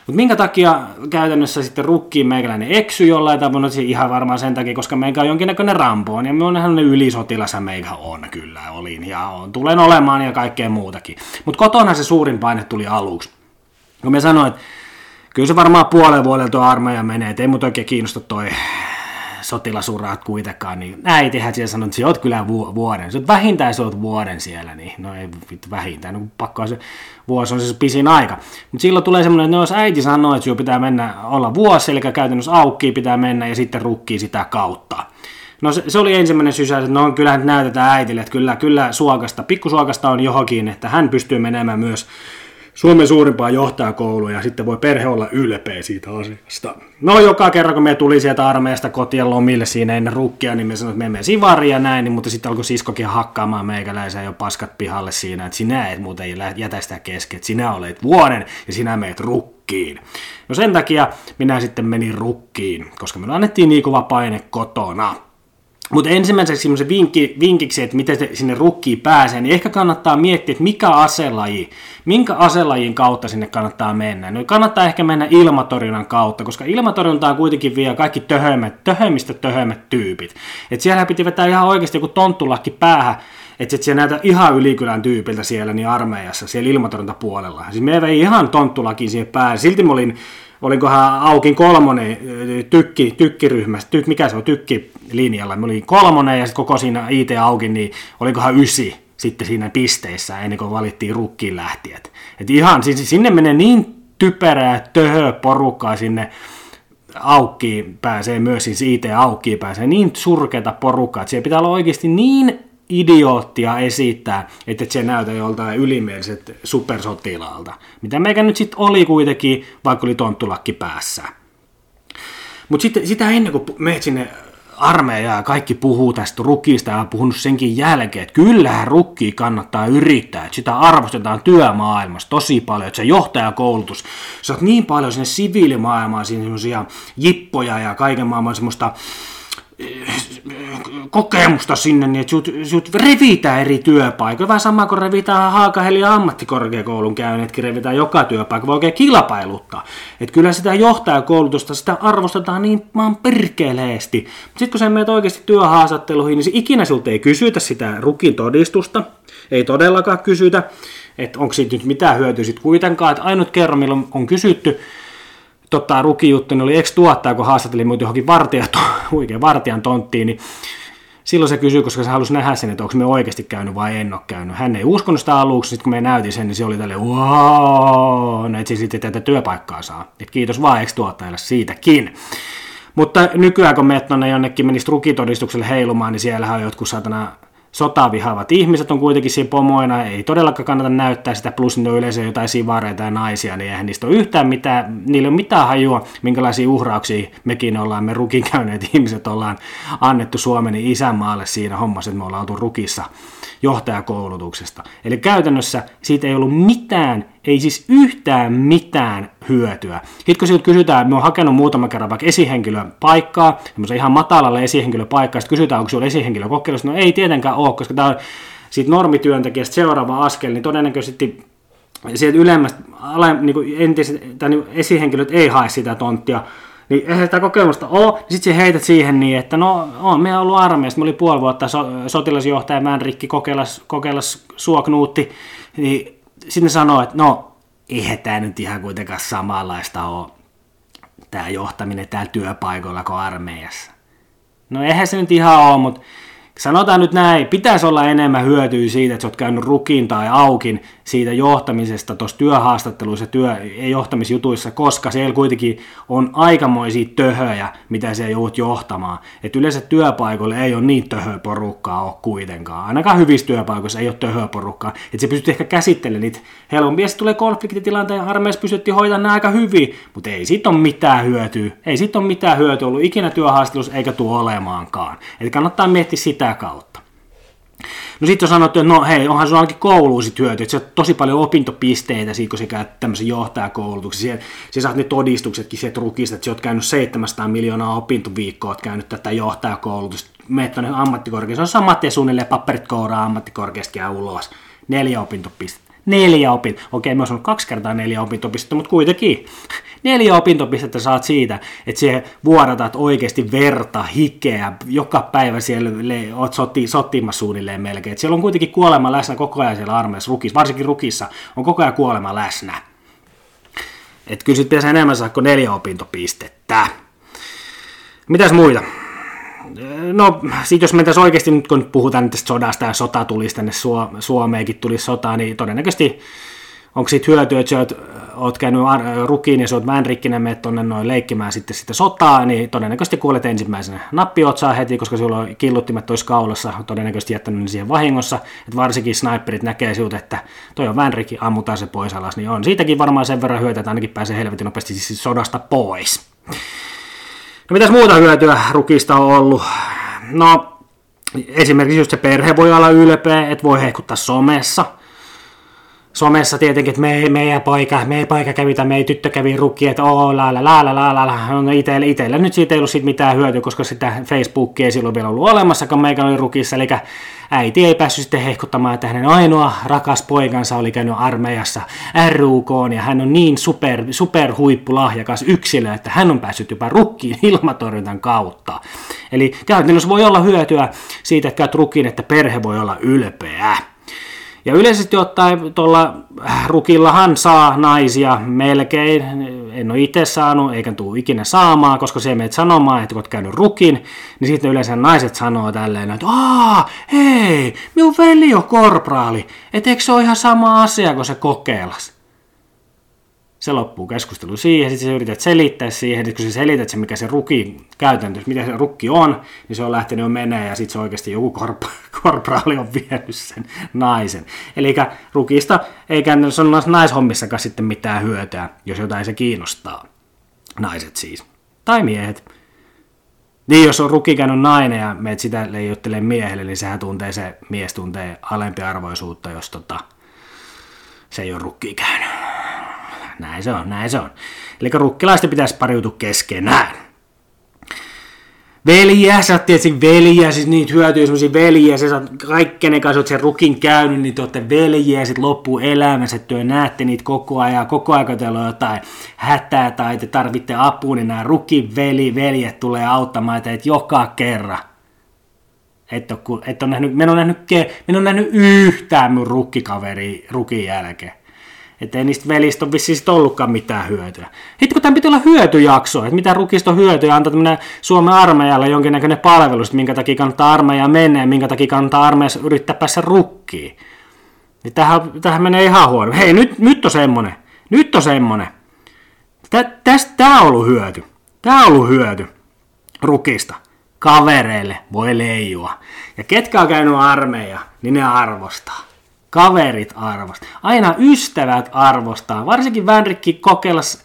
Mutta minkä takia käytännössä sitten rukkiin meikäläinen eksy jollain tavalla, no ihan varmaan sen takia, koska meikä on jonkinnäköinen rampoon, ja on ihan ylisotilas, meikä on kyllä, olin, ja on, tulen olemaan ja kaikkea muutakin. Mutta kotona se suurin paine tuli aluksi. Kun me sanoin, että kyllä se varmaan puolen vuodelta tuo armeija menee, että ei mut oikein kiinnosta toi sotilasuraat kuitenkaan, niin äitihän siellä sanoi, että sä oot kyllä vuoden. Sä oot vähintään sä oot vuoden siellä, niin no ei vittu vähintään, no pakko se vuosi on se pisin aika. Mutta silloin tulee semmoinen, että no jos äiti sanoo, että sinun pitää mennä olla vuosi, eli käytännössä aukki pitää mennä ja sitten rukkii sitä kautta. No se, se oli ensimmäinen sysäys, että no kyllähän näytetään äitille, että kyllä, kyllä suokasta, pikkusuokasta on johonkin, että hän pystyy menemään myös Suomen suurimpaa johtajakoulua ja sitten voi perhe olla ylpeä siitä asiasta. No joka kerran kun me tuli sieltä armeijasta kotiin lomille siinä ennen rukkia, niin me sanoin, että me menemme sivariin ja näin, niin, mutta sitten alkoi siskokin hakkaamaan meikäläisen jo paskat pihalle siinä, että sinä et muuten jätä sitä kesken, että sinä olet vuoden ja sinä meet rukkiin. No sen takia minä sitten menin rukkiin, koska me annettiin niin kova paine kotona. Mutta ensimmäiseksi semmoisen vinkki, vinkiksi, että miten sinne rukkiin pääsee, niin ehkä kannattaa miettiä, että mikä aselaji, minkä aselajin kautta sinne kannattaa mennä. No kannattaa ehkä mennä ilmatorjunnan kautta, koska ilmatorjuntaan kuitenkin vie kaikki töhömmät, töhömmistä töhömmät tyypit. Et siellä piti vetää ihan oikeasti joku tonttulakki päähän, että se näytä ihan ylikylän tyypiltä siellä niin armeijassa, siellä ilmatorjuntapuolella. Siis me vei ihan tonttulakin siihen päähän. Silti mä olin olinkohan Aukin kolmonen tykki, tykkiryhmässä, tyk, mikä se on, tykkilinjalla. Me olin kolmonen ja sitten koko siinä IT Aukin, niin olikohan ysi sitten siinä pisteissä ennen kuin valittiin rukkiin lähtijät. Et ihan, siis sinne menee niin typerää töhö porukkaa sinne aukkiin pääsee myös, siis IT aukkiin pääsee niin surkeita porukkaa, että siellä pitää olla oikeasti niin idioottia esittää, että se näytä joltain ylimieliset supersotilaalta. Mitä meikä nyt sitten oli kuitenkin, vaikka oli tonttulakki päässä. Mutta sitten sitä ennen kuin menet sinne armeijaa ja kaikki puhuu tästä rukista ja on puhunut senkin jälkeen, että kyllähän rukki kannattaa yrittää, että sitä arvostetaan työmaailmassa tosi paljon, että se johtajakoulutus, sä oot niin paljon sinne siviilimaailmaan, siinä semmoisia jippoja ja kaiken maailman semmoista kokemusta sinne, niin että sut, sut revitään eri työpaikoilla. Vähän sama kuin revitään Haakaheli ammattikorkeakoulun käyneetkin, revitään joka työpaikka, voi oikein kilpailuttaa. Että kyllä sitä johtajakoulutusta, sitä arvostetaan niin maan perkeleesti. Sitten kun sä menet oikeasti työhaastatteluihin, niin ikinä sulta ei kysytä sitä rukin todistusta, ei todellakaan kysytä, että onko siitä nyt mitään hyötyä sitten kuitenkaan, että ainut kerran, milloin on kysytty, tota, rukijuttu, niin oli ex-tuottaja, kun haastattelin mut johonkin vartija, huikea vartijan tonttiin, niin silloin se kysyi, koska se halusi nähdä sen, että onko me oikeasti käynyt vai en ole käynyt. Hän ei uskonut sitä aluksi, sitten kun me näytin sen, niin se oli tälle wow, että sitten tätä työpaikkaa saa. Et kiitos vaan ex-tuottajalle siitäkin. Mutta nykyään kun menet jonnekin menisi rukitodistukselle heilumaan, niin siellähän on jotkut satana sotaa vihaavat ihmiset on kuitenkin siinä pomoina, ei todellakaan kannata näyttää sitä, plus ne on yleensä jotain sivareita ja naisia, niin eihän niistä ole yhtään mitään, niillä on mitään hajua, minkälaisia uhrauksia mekin ollaan, me rukin käyneet ihmiset ollaan annettu Suomen isänmaalle siinä hommassa, että me ollaan oltu rukissa johtajakoulutuksesta. Eli käytännössä siitä ei ollut mitään, ei siis yhtään mitään hyötyä. Sitten kun sinulta kysytään, me on hakenut muutama kerran vaikka esihenkilön paikkaa, ihan matalalle esihenkilöpaikkaa, sitten kysytään, onko sinulla esihenkilö kokeilussa, no ei tietenkään ole, koska tämä on siitä normityöntekijästä seuraava askel, niin todennäköisesti sieltä ylemmästä, niin kuin entiset, niin esihenkilöt ei hae sitä tonttia, niin eihän sitä kokemusta ole, niin sitten heität siihen niin, että no, on me ollut armeijassa, me oli puoli vuotta so, sotilasjohtaja Mänrikki kokeilas, kokeilas suoknuutti, niin sitten sanoo, että no, eihän tämä nyt ihan kuitenkaan samanlaista ole, tämä johtaminen täällä työpaikoilla kuin armeijassa. No eihän se nyt ihan ole, mutta sanotaan nyt näin, pitäisi olla enemmän hyötyä siitä, että sä oot käynyt rukin tai aukin siitä johtamisesta tuossa työhaastatteluissa, työ, johtamisjutuissa, koska siellä kuitenkin on aikamoisia töhöjä, mitä se joudut johtamaan. Et yleensä työpaikoille ei ole niin töhöä porukkaa ole kuitenkaan. Ainakaan hyvissä työpaikoissa ei ole töhöä porukkaa. Että se pystyt ehkä käsittelemään niitä helpommin. Ja tulee konfliktitilanteen, armeijassa pystyttiin hoitamaan nämä aika hyvin, mutta ei siitä ole mitään hyötyä. Ei siitä ole mitään hyötyä ollut ikinä työhaastattelussa eikä tuo olemaankaan. Eli kannattaa miettiä sitä kautta. No sitten on sanottu, että no hei, onhan sun ainakin kouluun sit hyöty, että se on tosi paljon opintopisteitä siitä, kun sä käyt tämmöisen johtajakoulutuksen. Siellä, sä saat ne todistuksetkin sieltä rukista, että sä oot käynyt 700 miljoonaa opintoviikkoa, oot käynyt tätä johtajakoulutusta. Meet tuonne ammattikorkeaan, se on sama, että suunnilleen paperit kouraa ammattikorkeasta ja ulos. Neljä opintopistettä. Neljä opintopistettä. Okei, mä oon kaksi kertaa neljä opintopistettä, mutta kuitenkin. Neljä opintopistettä saat siitä, että siellä vuodatat oikeasti verta, hikeä, joka päivä siellä oot sotti, sottimassa suunnilleen melkein. Et siellä on kuitenkin kuolema läsnä koko ajan siellä armeijassa, rukissa, varsinkin rukissa on koko ajan kuolema läsnä. Että kyllä sitten pitäisi enemmän saada kuin neljä opintopistettä. Mitäs muita? No, sit jos mentäisiin oikeasti nyt, kun puhutaan tästä sodasta ja sota tulisi tänne Suomeenkin tulisi sota, niin todennäköisesti onko siitä hyötyä, että sä oot, oot käynyt rukiin ja sä oot väänrikkinen, menet tonne noin leikkimään sitten sitä sotaa, niin todennäköisesti kuolet ensimmäisenä nappiotsaa heti, koska sulla on killuttimet tois kaulassa, todennäköisesti jättänyt ne siihen vahingossa, että varsinkin sniperit näkee siltä, että toi on väänrikki, ammutaan se pois alas, niin on siitäkin varmaan sen verran hyötyä, että ainakin pääsee helvetin nopeasti siis sodasta pois. No mitäs muuta hyötyä rukista on ollut? No esimerkiksi just se perhe voi olla ylpeä, että voi hehkuttaa somessa – somessa tietenkin, että me, meidän poika, meidän poika kävi tai meidän tyttö kävi rukki, että oo, la la la la la la la. No itellä, itellä nyt siitä ei ollut sit mitään hyötyä, koska sitä Facebookia ei silloin vielä ollut olemassa, kun meikä oli rukissa, eli äiti ei päässyt sitten hehkuttamaan, että hänen ainoa rakas poikansa oli käynyt armeijassa RUK, ja hän on niin super, super huippulahjakas yksilö, että hän on päässyt jopa rukkiin ilmatorjuntan kautta. Eli käytännössä voi olla hyötyä siitä, että käyt rukiin, että perhe voi olla ylpeä. Ja yleisesti ottaen tuolla rukillahan saa naisia melkein, en ole itse saanut eikä tule ikinä saamaan, koska se meet sanomaan, että kun olet käynyt rukin, niin sitten yleensä naiset sanoo tälleen, että aah, hei, minun veli on korpraali, et eikö se ole ihan sama asia kuin se kokeilas? Se loppuu keskustelu siihen, sitten sä yrität selittää siihen, että kun sä selität se, mikä se ruki käytäntö, mitä se rukki on, niin se on lähtenyt jo menee ja sitten se oikeasti joku korp- korporaali on vienyt sen naisen. Eli rukista ei käytännössä ole naishommissakaan sitten mitään hyötyä, jos jotain se kiinnostaa. Naiset siis. Tai miehet. Niin, jos on rukki käynyt nainen ja meet sitä leijottelee miehelle, niin sehän tuntee se mies tuntee alempiarvoisuutta, jos tota, se ei ole rukki käynyt. Näin se on, näin se on. Eli rukkilaisten pitäisi pariutua keskenään. Veljiä, sä oot tietysti veljiä, siis niitä hyötyy semmosia veljiä, sä saat kaikkeen kanssa, oot sen rukin käynyt, niin te ootte veljiä, sit loppuu elämässä, että työ näette niitä koko ajan, koko ajan teillä on jotain hätää tai te tarvitte apua, niin nämä rukin veli, veljet tulee auttamaan teitä joka kerran. Et ole, et ole nähnyt, mä en ole nähnyt, en ole nähnyt yhtään mun rukkikaveri rukin jälkeen. Että ei niistä velistä ole vissiin ollutkaan mitään hyötyä. Sitten kun tämä pitää olla hyötyjakso, että mitä rukista on hyötyä, antaa tämmöinen Suomen armeijalle jonkinnäköinen palvelus, minkä takia kannattaa armeijaa mennä ja minkä takia kannattaa armeijassa yrittää päässä rukkiin. Niin tähän, tähän menee ihan huono. Hei, nyt, nyt on semmonen. Nyt on semmonen. tästä tämä on ollut hyöty. Tämä on ollut hyöty rukista. Kavereille voi leijua. Ja ketkä on käynyt armeija, niin ne arvostaa kaverit arvostaa. Aina ystävät arvostaa. Varsinkin Vänrikki kokeilas,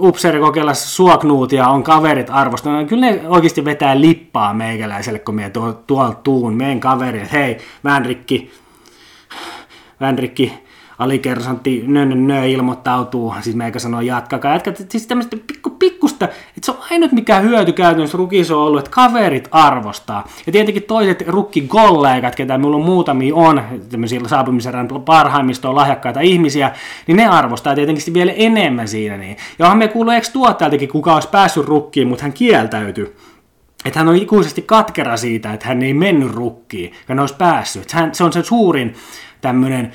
upseeri kokeilas suoknuutia on kaverit arvostaa. Kyllä ne oikeasti vetää lippaa meikäläiselle, kun me tuolta tuun. Meidän kaveri, hei Vänrikki, Vänrikki, alikersantti nö, nö, ilmoittautuu, siis meikä sanoo jatkakaa, jatka, siis tämmöistä pikku, pikkusta, että se on ainut mikä hyöty käytännössä rukissa on ollut, että kaverit arvostaa. Ja tietenkin toiset rukkikollegat, ketä minulla on muutamia on, tämmöisiä saapumisen parhaimmista on lahjakkaita ihmisiä, niin ne arvostaa tietenkin vielä enemmän siinä. Niin. Ja onhan me kuuluu eikö tuottajaltakin, kuka olisi päässyt rukkiin, mutta hän kieltäytyi että hän on ikuisesti katkera siitä, että hän ei mennyt rukkiin, hän olisi päässyt. Hän, se on se suurin tämmöinen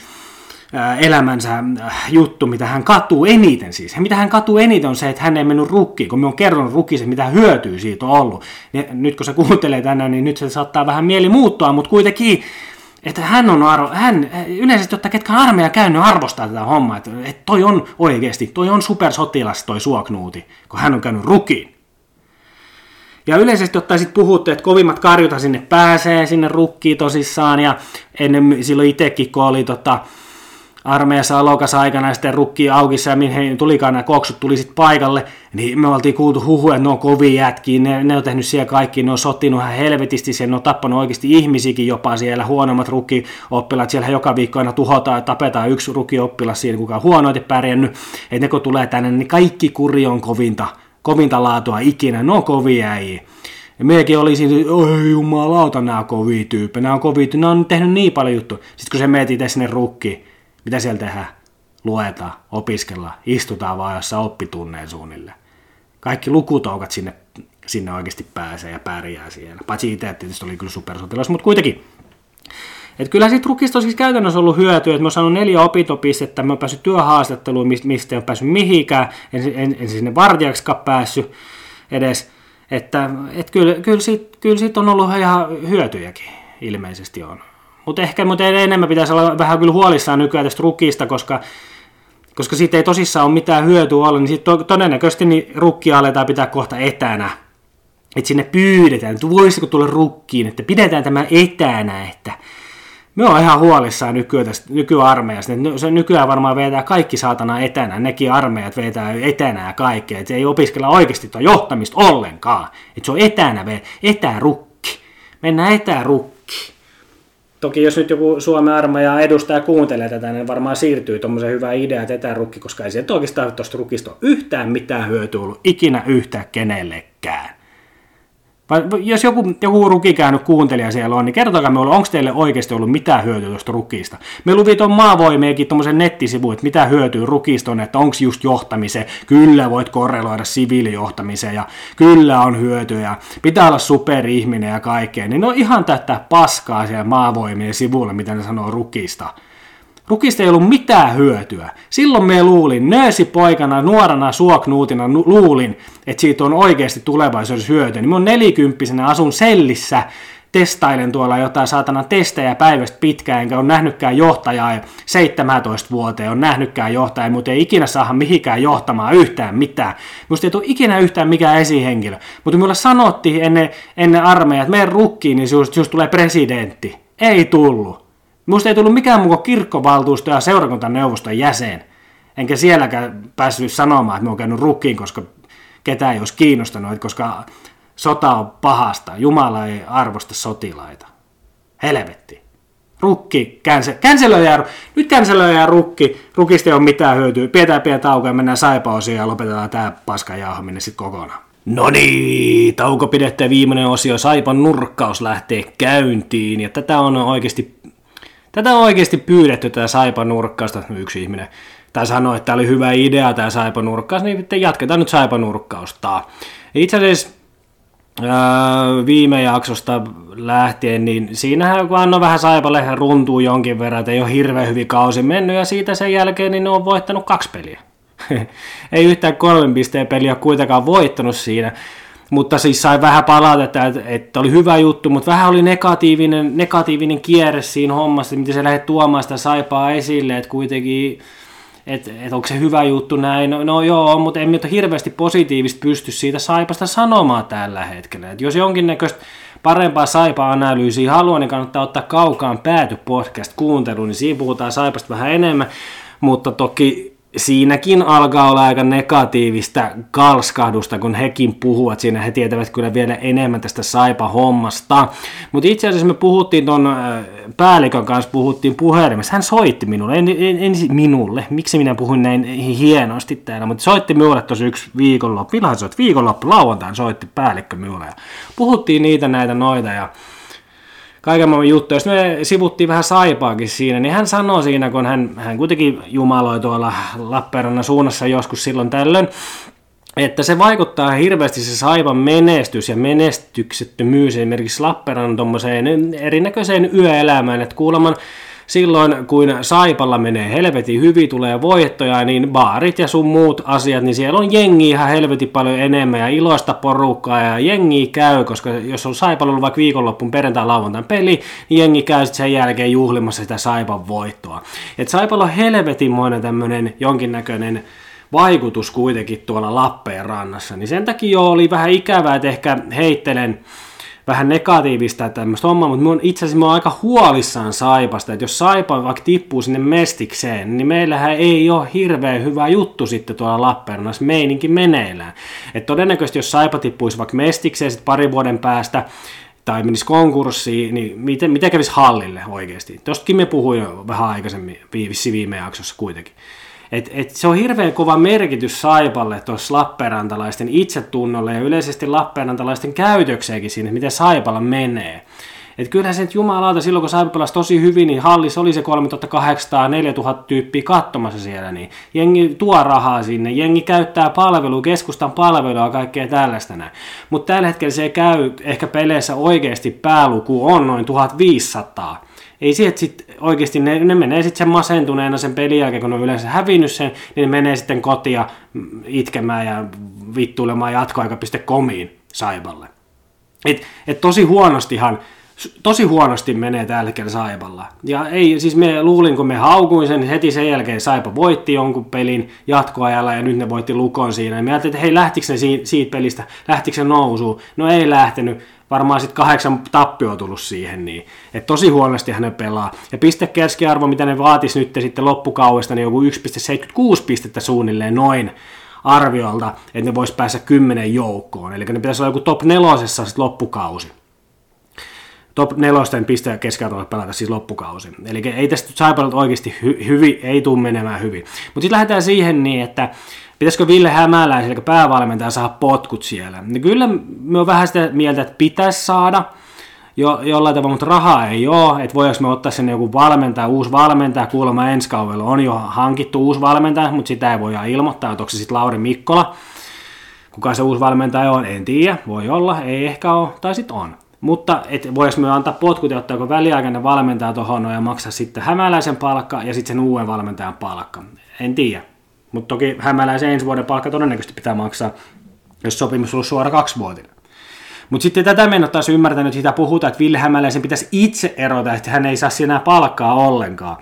elämänsä juttu, mitä hän katuu eniten siis. Ja mitä hän katuu eniten on se, että hän ei mennyt rukkiin, kun me on kertonut rukkisen, mitä hyötyä siitä on ollut. Ja nyt kun se kuuntelee tänään, niin nyt se saattaa vähän mieli muuttua, mutta kuitenkin että hän on arvo, hän yleisesti ottaen, ketkä on armeija käynyt, arvostaa tätä hommaa, että, että toi on oikeasti, toi on supersotilas toi Suoknuuti, kun hän on käynyt rukiin. Ja yleisesti ottaen sitten puhutte, että kovimmat karjuta sinne pääsee, sinne rukkiin tosissaan, ja ennen silloin itsekin, kun oli tota, armeijassa alokas aikana sitten rukki aukissa ja mihin tulikaan nämä koksut tuli sitten paikalle, niin me oltiin kuultu huhu, että ne on kovia jätkiä, ne, ne on tehnyt siellä kaikki, ne on sotinut ihan helvetisti, siellä, ne on tappanut oikeasti ihmisikin jopa siellä, huonommat rukkioppilaat, siellä joka viikko aina tuhotaan ja tapetaan yksi rukkioppilas siinä, kuka on huonoiten pärjännyt, että ne kun tulee tänne, niin kaikki kuri on kovinta, kovinta laatua ikinä, ne on kovia äijä. Ja mekin oli siinä, oi jumalauta, nämä kovia tyyppejä, nämä on kovia tyyppejä, nämä on tehnyt niin paljon juttuja. Sitten kun se mietit sinne rukkiin, mitä siellä tehdään? Luetaan, opiskellaan, istutaan vaan jossain oppitunneen suunnille. Kaikki lukutoukat sinne, sinne oikeasti pääsee ja pärjää siellä. Paitsi itse tietysti oli kyllä supersotilas, mutta kuitenkin. Et kyllä siitä rukista on siis käytännössä ollut hyötyä, että mä oon saanut neljä opintopistettä, mä oon päässyt työhaastatteluun, mistä en päässyt mihinkään, en, en, en sinne vartijaksikaan päässyt edes. Että et kyllä, kyllä, siitä, kyllä siitä on ollut ihan hyötyjäkin, ilmeisesti on. Mutta ehkä mutta enemmän pitäisi olla vähän kyllä huolissaan nykyään tästä rukista, koska, koska siitä ei tosissaan ole mitään hyötyä olla, niin sitten todennäköisesti niin rukkia aletaan pitää kohta etänä. Että sinne pyydetään, että voisiko tulla rukkiin, että pidetään tämä etänä, että me on ihan huolissaan nykyään tästä, nykyarmeijasta. Se nykyään varmaan vetää kaikki saatana etänä. Nekin armeijat vetää etänä ja kaikkea. Että ei opiskella oikeasti tuo johtamista ollenkaan. Että se on etänä, etärukki. Mennään etärukki. Toki jos nyt joku Suomen armeija edustaja kuuntelee tätä, niin varmaan siirtyy tuommoisen hyvä idea, että etärukki, koska ei sieltä oikeastaan tuosta rukista yhtään mitään hyötyä ollut ikinä yhtään kenellekään. Vai jos joku, joku ruki käynyt kuuntelija siellä on, niin kertokaa minulle, onko teille oikeasti ollut mitään hyötyä tuosta rukista. Me luvi tuon maavoimiakin tuommoisen nettisivuun, että mitä hyötyy rukista on, että onko just johtamiseen. Kyllä voit korreloida siviilijohtamiseen ja kyllä on hyötyä pitää olla superihminen ja kaikkea. Niin ne on ihan tätä paskaa siellä maavoimien sivuilla, mitä ne sanoo rukista. Rukista ei ollut mitään hyötyä. Silloin me luulin, poikana, nuorana suoknuutina luulin, että siitä on oikeasti tulevaisuudessa hyötyä. Niin mä nelikymppisenä asun sellissä, testailen tuolla jotain saatana testejä päivästä pitkään, enkä ole nähnytkään johtajaa 17 vuoteen, on nähnytkään johtajaa, mutta ei ikinä saada mihinkään johtamaan yhtään mitään. Musta ei tule ikinä yhtään mikään esihenkilö. Mutta mulle sanottiin ennen, ennen armeijaa, että meidän rukkiin, niin just tulee presidentti. Ei tullut. Minusta ei tullut mikään muu kirkkovaltuusto ja seurakuntaneuvoston jäsen. Enkä sielläkään päässyt sanomaan, että mä oon käynyt rukkiin, koska ketään ei olisi kiinnostanut, koska sota on pahasta. Jumala ei arvosta sotilaita. Helvetti. Rukki, känselöjä, nyt känselöjä rukki, rukista ei ole mitään hyötyä. Pidetään pieni tauko ja mennään saipaosiin ja lopetetaan tämä paska jauhaminen sitten kokonaan. No niin, tauko pidettä viimeinen osio, Saipan nurkkaus lähtee käyntiin ja tätä on oikeasti Tätä on oikeasti pyydetty, tätä Saipa-nurkkausta, yksi ihminen, tai sanoi, että tämä oli hyvä idea, tämä Saipa-nurkkaus, niin jatketaan nyt Saipa-nurkkausta. Itse asiassa viime jaksosta lähtien, niin siinähän kun on vähän Saipalle runtuu jonkin verran, että ei ole hirveän hyvin kausi mennyt, ja siitä sen jälkeen niin ne on voittanut kaksi peliä. ei yhtään kolmen pisteen peliä kuitenkaan voittanut siinä. Mutta siis sai vähän palautetta, että, että oli hyvä juttu, mutta vähän oli negatiivinen, negatiivinen kierre siinä hommassa, miten se lähdet tuomaan sitä saipaa esille, että kuitenkin että et onko se hyvä juttu näin. No, no joo, mutta en nyt hirveästi positiivista pysty siitä saipasta sanomaan tällä hetkellä. Et jos jonkinnäköistä parempaa saipa-analyysiä haluaa, niin kannattaa ottaa kaukaan pääty podcast kuunteluun, niin siinä puhutaan saipasta vähän enemmän, mutta toki siinäkin alkaa olla aika negatiivista kalskahdusta, kun hekin puhuvat siinä, he tietävät kyllä vielä enemmän tästä Saipa-hommasta. Mutta itse asiassa me puhuttiin ton äh, päällikön kanssa, puhuttiin puhelimessa, hän soitti minulle, en, en, en minulle, miksi minä puhuin näin hienosti täällä, mutta soitti minulle tosi yksi viikonloppu, milloin soit viikonloppu, lauantain soitti päällikkö minulle. Ja puhuttiin niitä näitä noita ja kaiken maailman juttuja. Jos me sivuttiin vähän saipaakin siinä, niin hän sanoi siinä, kun hän, hän kuitenkin jumaloi tuolla Lappeenrannan suunnassa joskus silloin tällöin, että se vaikuttaa hirveästi se saivan menestys ja menestyksettömyys esimerkiksi Lappeenrannan erinäköiseen yöelämään, että kuuleman silloin kun Saipalla menee helvetin hyvin, tulee voittoja, niin baarit ja sun muut asiat, niin siellä on jengi ihan helvetin paljon enemmän ja iloista porukkaa ja jengi käy, koska jos on Saipalla ollut vaikka viikonloppun perjantai lauantain peli, niin jengi käy sitten sen jälkeen juhlimassa sitä Saipan voittoa. Et Saipalla on helvetinmoinen tämmöinen jonkinnäköinen vaikutus kuitenkin tuolla Lappeenrannassa, niin sen takia jo oli vähän ikävää, että ehkä heittelen vähän negatiivista tämmöistä hommaa, mutta mun, itse asiassa mä oon aika huolissaan Saipasta, että jos Saipa vaikka tippuu sinne mestikseen, niin meillähän ei ole hirveän hyvä juttu sitten tuolla Lappeenrannassa meininkin meneillään. Et todennäköisesti jos Saipa tippuisi vaikka mestikseen sitten pari vuoden päästä, tai menisi konkurssiin, niin miten, miten kävisi hallille oikeasti? Tostakin me puhuin vähän aikaisemmin, viime jaksossa kuitenkin. Et, et se on hirveän kova merkitys Saipalle tuossa Lappeenrantalaisten itsetunnolle ja yleisesti Lappeenrantalaisten käytökseenkin siinä, miten Saipalla menee. Et kyllähän se nyt jumalauta, silloin kun Saipa pelasi tosi hyvin, niin hallis oli se 3800 4000 tyyppiä katsomassa siellä, niin jengi tuo rahaa sinne, jengi käyttää palvelua, keskustan palvelua ja kaikkea tällaista näin. Mutta tällä hetkellä se käy ehkä peleissä oikeasti pääluku on noin 1500 ei sieltä sit oikeasti, ne, ne menee sitten sen masentuneena sen pelin jälkeen, kun ne on yleensä hävinnyt sen, niin ne menee sitten kotia itkemään ja vittuilemaan jatkoaika.comiin Saiballe. Et, et tosi huonostihan tosi huonosti menee tällä hetkellä Saipalla. Ja ei, siis me luulin, kun me haukuin sen, niin heti sen jälkeen Saipa voitti jonkun pelin jatkoajalla ja nyt ne voitti Lukon siinä. Ja mä ajattelin, että hei, lähtikö ne siitä pelistä, lähtikö se nousuun? No ei lähtenyt. Varmaan sitten kahdeksan tappio tullut siihen, niin et tosi huonosti hän pelaa. Ja pistekeskiarvo, mitä ne vaatis nyt sitten loppukaudesta, niin joku 1,76 pistettä suunnilleen noin arviolta, että ne vois päästä kymmenen joukkoon. Eli ne pitäisi olla joku top nelosessa sitten loppukausi top nelosten piste keskiarvolla pelata siis loppukausi. Eli ei tästä Saipalalta oikeasti hy- hyvin, ei tule menemään hyvin. Mutta sitten lähdetään siihen niin, että pitäisikö Ville Hämäläisen, eli päävalmentaja, saada potkut siellä. Niin kyllä me on vähän sitä mieltä, että pitäisi saada, jo, jollain tavalla, mutta rahaa ei ole, että voidaanko me ottaa sinne joku valmentaja, uusi valmentaja, kuulemma ensi kaudella on jo hankittu uusi valmentaja, mutta sitä ei voida ilmoittaa, että onko se sitten Lauri Mikkola, kuka se uusi valmentaja on, en tiedä, voi olla, ei ehkä ole, tai sitten on. Mutta et myös antaa potkut ja ottaa väliaikainen valmentaja tuohon ja maksaa sitten hämäläisen palkka ja sitten sen uuden valmentajan palkka. En tiedä. Mutta toki hämäläisen ensi vuoden palkka todennäköisesti pitää maksaa, jos sopimus on suora kaksivuotinen. Mutta sitten tätä me en ole taas ymmärtänyt, sitä puhutaan, että Ville Hämäläisen pitäisi itse erota, että hän ei saa siinä palkkaa ollenkaan.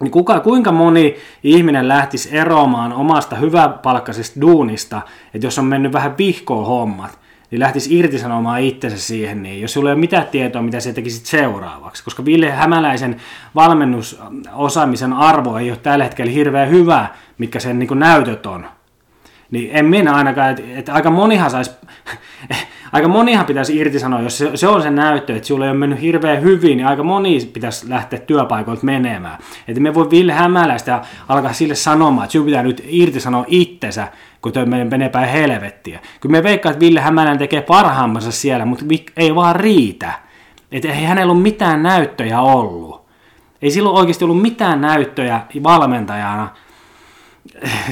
Niin kuka, kuinka moni ihminen lähtisi eroamaan omasta hyväpalkkaisesta duunista, että jos on mennyt vähän vihkoon hommat, niin lähtisi irtisanomaan itsensä siihen, niin jos sulla ei ole mitään tietoa, mitä se tekisit seuraavaksi. Koska Ville Hämäläisen valmennusosaamisen arvo ei ole tällä hetkellä hirveän hyvä, mitkä sen niin näytöt on. Niin en minä ainakaan, että, että aika monihan saisi, aika monihan pitäisi irtisanoa, jos se, se on se näyttö, että sulla ei ole mennyt hirveän hyvin, niin aika moni pitäisi lähteä työpaikoilta menemään. Että me voi Ville Hämäläistä alkaa sille sanomaan, että sinun pitää nyt irtisanoa itsensä, kun toi menee päin helvettiä. Kyllä me veikkaan, että Ville Hämälän tekee parhaammansa siellä, mutta ei vaan riitä. Että ei hänellä ole mitään näyttöjä ollut. Ei silloin oikeasti ollut mitään näyttöjä valmentajana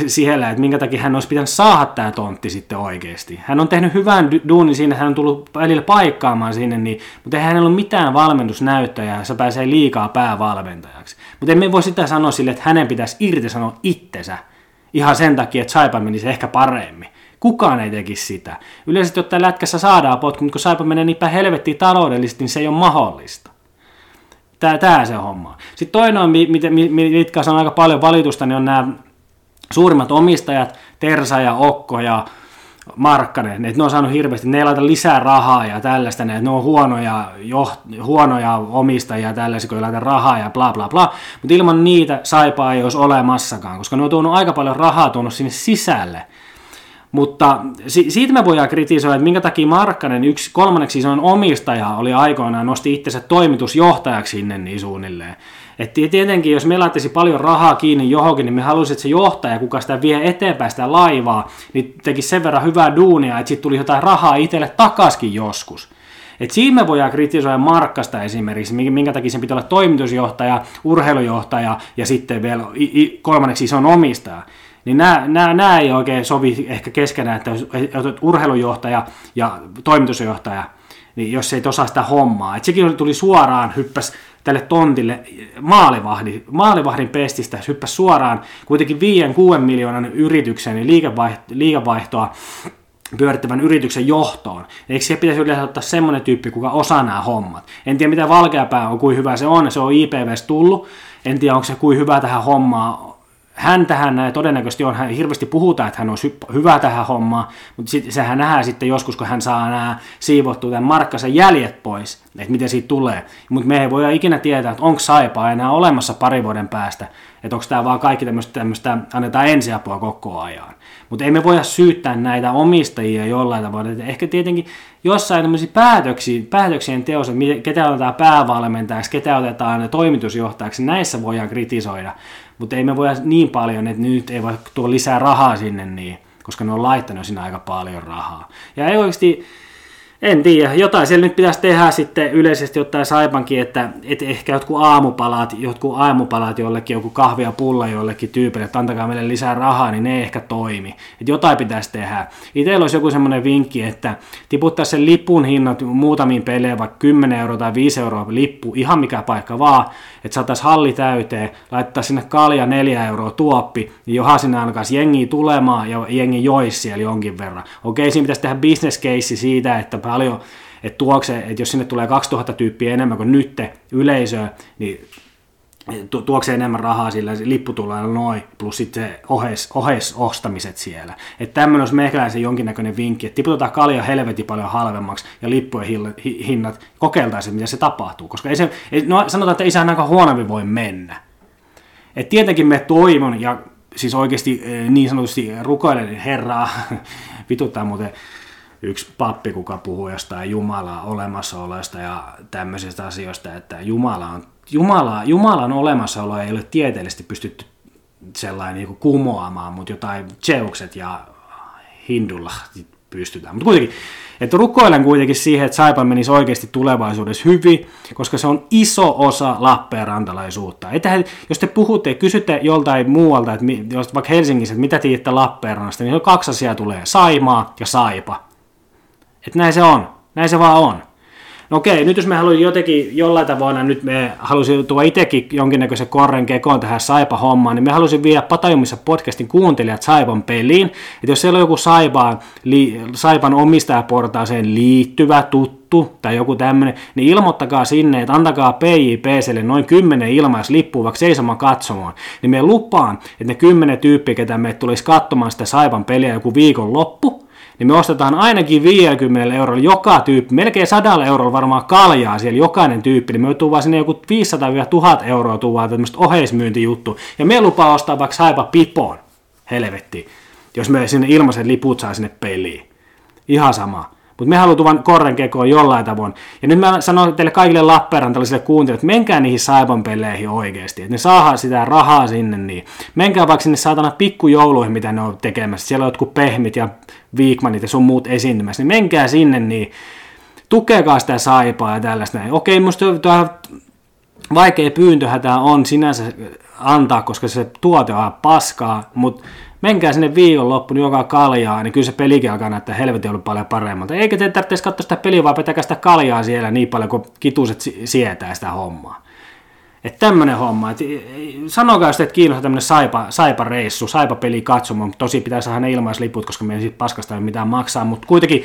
siellä, että minkä takia hän olisi pitänyt saada tämä tontti sitten oikeasti. Hän on tehnyt hyvän duunin siinä, hän on tullut välillä paikkaamaan sinne, niin, mutta ei hänellä ole mitään valmennusnäyttöjä, se pääsee liikaa päävalmentajaksi. Mutta emme voi sitä sanoa sille, että hänen pitäisi irti sanoa itsensä ihan sen takia, että Saipa menisi ehkä paremmin. Kukaan ei tekisi sitä. Yleisesti ottaen lätkässä saadaan potku, mutta kun Saipa menee niin päin helvettiin taloudellisesti, niin se ei ole mahdollista. Tää se homma. Sitten toinen on, mitkä on aika paljon valitusta, niin on nämä suurimmat omistajat, Tersa ja Okko ja Markkanen, että ne on saanut hirveästi, ne ei laita lisää rahaa ja tällaista, että ne on huonoja, jo, huonoja omistajia tällaisia, kun ei laita rahaa ja bla bla bla, mutta ilman niitä saipaa ei olisi olemassakaan, koska ne on tuonut aika paljon rahaa tuonut sinne sisälle. Mutta siitä me voidaan kritisoida, että minkä takia Markkanen, yksi kolmanneksi isoin omistaja, oli aikoinaan nosti itsensä toimitusjohtajaksi sinne niin suunnilleen. Et tietenkin, jos me laittaisi paljon rahaa kiinni johonkin, niin me haluaisimme, että se johtaja, kuka sitä vie eteenpäin sitä laivaa, niin tekisi sen verran hyvää duunia, että sitten tuli jotain rahaa itselle takaskin joskus. Et siinä me voidaan kritisoida Markkasta esimerkiksi, minkä takia sen pitää olla toimitusjohtaja, urheilujohtaja ja sitten vielä kolmanneksi ison omistaja. Niin nämä, nämä, nämä ei oikein sovi ehkä keskenään, että urheilujohtaja ja toimitusjohtaja, niin jos ei osaa sitä hommaa. Et sekin tuli suoraan, hyppäs tälle tontille maalivahdi, maalivahdin pestistä, hyppäsi suoraan kuitenkin 5-6 miljoonan yrityksen niin liikevaihtoa pyörittävän yrityksen johtoon. Eikö se pitäisi yleensä ottaa semmoinen tyyppi, kuka osaa nämä hommat. En tiedä mitä valkeapää on, kuin hyvä se on, se on IPVs tullut. En tiedä, onko se kuin hyvä tähän hommaan hän tähän todennäköisesti on, hän hirveästi puhutaan, että hän on hyvä tähän hommaan, mutta sit, sehän nähdään sitten joskus, kun hän saa nämä siivottua tämän markkansa jäljet pois, että miten siitä tulee. Mutta me ei voi ikinä tietää, että onko saipaa enää olemassa pari vuoden päästä, että onko tämä vaan kaikki tämmöistä, annetaan ensiapua koko ajan. Mutta emme voi syyttää näitä omistajia jollain tavalla. Että ehkä tietenkin jossain tämmöisiä päätöksiä, päätöksien teossa, ketä otetaan päävalmentajaksi, ketä otetaan toimitusjohtajaksi, näissä voidaan kritisoida. Mutta ei me voi niin paljon, että nyt ei voi tuoda lisää rahaa sinne, niin, koska ne on laittanut sinne aika paljon rahaa. Ja ei oikeasti, En tiedä, jotain siellä nyt pitäisi tehdä sitten yleisesti ottaen Saipankin, että, että ehkä jotkut aamupalat, jotkut aamupalat jollekin, joku kahvi ja pulla jollekin tyypille, että antakaa meille lisää rahaa, niin ne ehkä toimi. Että jotain pitäisi tehdä. Itsellä olisi joku semmoinen vinkki, että tiputtaisi sen lipun hinnat muutamiin peleihin, vaikka 10 euroa tai 5 euroa lippu, ihan mikä paikka vaan, että saataisiin halli täyteen, laittaa sinne kalja 4 euroa tuoppi, niin johan sinne alkaisi jengi tulemaan ja jengi joisi siellä jonkin verran. Okei, siinä pitäisi tehdä business case siitä, että paljon, että tuokse, että jos sinne tulee 2000 tyyppiä enemmän kuin nytte yleisöä, niin tuokse enemmän rahaa sillä lippu tulee noin, plus sitten oheis, oheis ostamiset siellä. Että tämmöinen olisi meikäläisen jonkinnäköinen vinkki, että tiputetaan kalja helvetin paljon halvemmaksi ja lippujen hinnat, kokeiltaisiin, mitä se tapahtuu. Koska ei se, ei, no sanotaan, että ei se ainakaan huonommin voi mennä. Et tietenkin me toivon, ja siis oikeasti eh, niin sanotusti rukoilen herraa, vituttaa muuten yksi pappi, kuka puhuu jostain Jumalaa olemassaolosta ja tämmöisistä asioista, että Jumala on, Jumala, Jumalan olemassaolo ei ole tieteellisesti pystytty sellainen niin kuin kumoamaan, mutta jotain Zeukset ja Hindulla pystytään. Mutta kuitenkin, että rukoilen kuitenkin siihen, että Saipan menisi oikeasti tulevaisuudessa hyvin, koska se on iso osa Lappeenrantalaisuutta. Että jos te puhutte ja kysytte joltain muualta, että jos vaikka Helsingissä, että mitä tiedätte Lappeenrannasta, niin kaksi asiaa tulee, Saimaa ja Saipa. Että näin se on. Näin se vaan on. No okei, nyt jos me haluaisimme jotenkin jollain tavoin, nyt me halusin tuoda itsekin jonkinnäköisen korren kekoon tähän Saipa-hommaan, niin me halusin viedä Patajumissa podcastin kuuntelijat Saipan peliin. Että jos siellä on joku Saipan, li, Saipan omistajaportaaseen liittyvä, tuttu tai joku tämmöinen, niin ilmoittakaa sinne, että antakaa PJPClle noin 10 ilmaislippua vaikka seisomaan katsomaan. Niin me lupaan, että ne 10 tyyppiä, ketä me tulisi katsomaan sitä Saipan peliä joku viikon loppu, niin me ostetaan ainakin 50 eurolla joka tyyppi, melkein 100 eurolla varmaan kaljaa siellä jokainen tyyppi, niin me tuu vaan sinne joku 500-1000 euroa tuu vaan tämmöistä oheismyyntijuttu, ja me lupaa ostaa vaikka saipa pipoon, helvetti, jos me sinne ilmaiset liput saa sinne peliin. Ihan sama. Mutta me halutaan korren kekoon jollain tavoin. Ja nyt mä sanon teille kaikille Lappeenrantaisille kuuntelijoille, että menkää niihin Saipan peleihin oikeasti. Että ne saa sitä rahaa sinne, niin menkää vaikka sinne saatana pikkujouluihin, mitä ne on tekemässä. Siellä on jotkut pehmit ja viikmanit ja sun muut esiintymässä. Niin menkää sinne, niin tukekaa sitä Saipaa ja tällaista. Okei, musta tuo vaikea pyyntöhän tämä on sinänsä antaa, koska se tuote on paskaa, mutta menkää sinne viikonloppuun joka kaljaa, niin kyllä se pelikin alkaa näyttää helvetin ollut paljon paremmalta. Eikä te tarvitse katsoa sitä peliä, vaan petäkää sitä kaljaa siellä niin paljon, kun kituset sietää sitä hommaa. Että tämmönen homma. Et, sanokaa sitten, että kiinnostaa tämmönen saipa, saipa-reissu, saipa-peli katsomaan. Tosi pitää saada ne ilmaisliput, koska meidän siitä paskasta ei mitään maksaa, mutta kuitenkin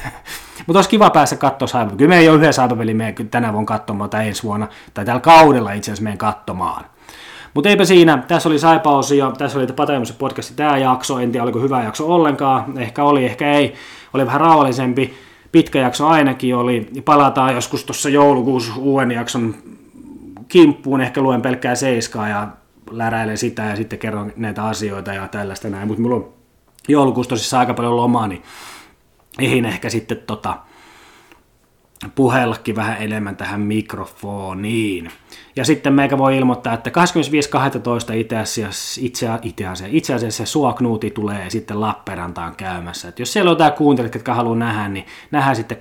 mutta olisi kiva päästä katsoa saipa. Kyllä me ei ole yhden saipa-peli tänä vuonna katsomaan tai ensi vuonna, tai tällä kaudella itse asiassa meidän katsomaan. Mutta eipä siinä, tässä oli Saipa-osio, tässä oli Pataimuksen podcasti tämä jakso, en tiedä oliko hyvä jakso ollenkaan, ehkä oli, ehkä ei, oli vähän rauhallisempi, pitkä jakso ainakin oli, palataan joskus tuossa joulukuussa uuden jakson kimppuun, ehkä luen pelkkää seiskaa ja läräilen sitä ja sitten kerron näitä asioita ja tällaista näin, mutta mulla on joulukuussa tosissaan aika paljon lomaa, niin ehin ehkä sitten tota, puhellakin vähän enemmän tähän mikrofoniin. Ja sitten meikä voi ilmoittaa, että 25.12. itse asiassa, itse, itse asiassa, itse asiassa Suoknuuti tulee sitten Lappeenrantaan käymässä. Et jos siellä on jotain kuuntelijat, jotka haluaa nähdä, niin nähdään sitten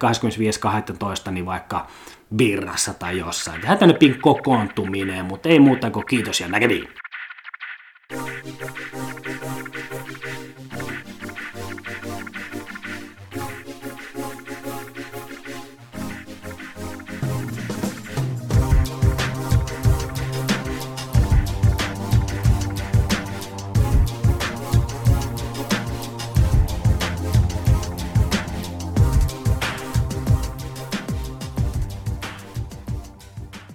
25.12. niin vaikka birrassa tai jossain. Tehdään tänne pink kokoontuminen, mutta ei muuta kuin kiitos ja näkemiin.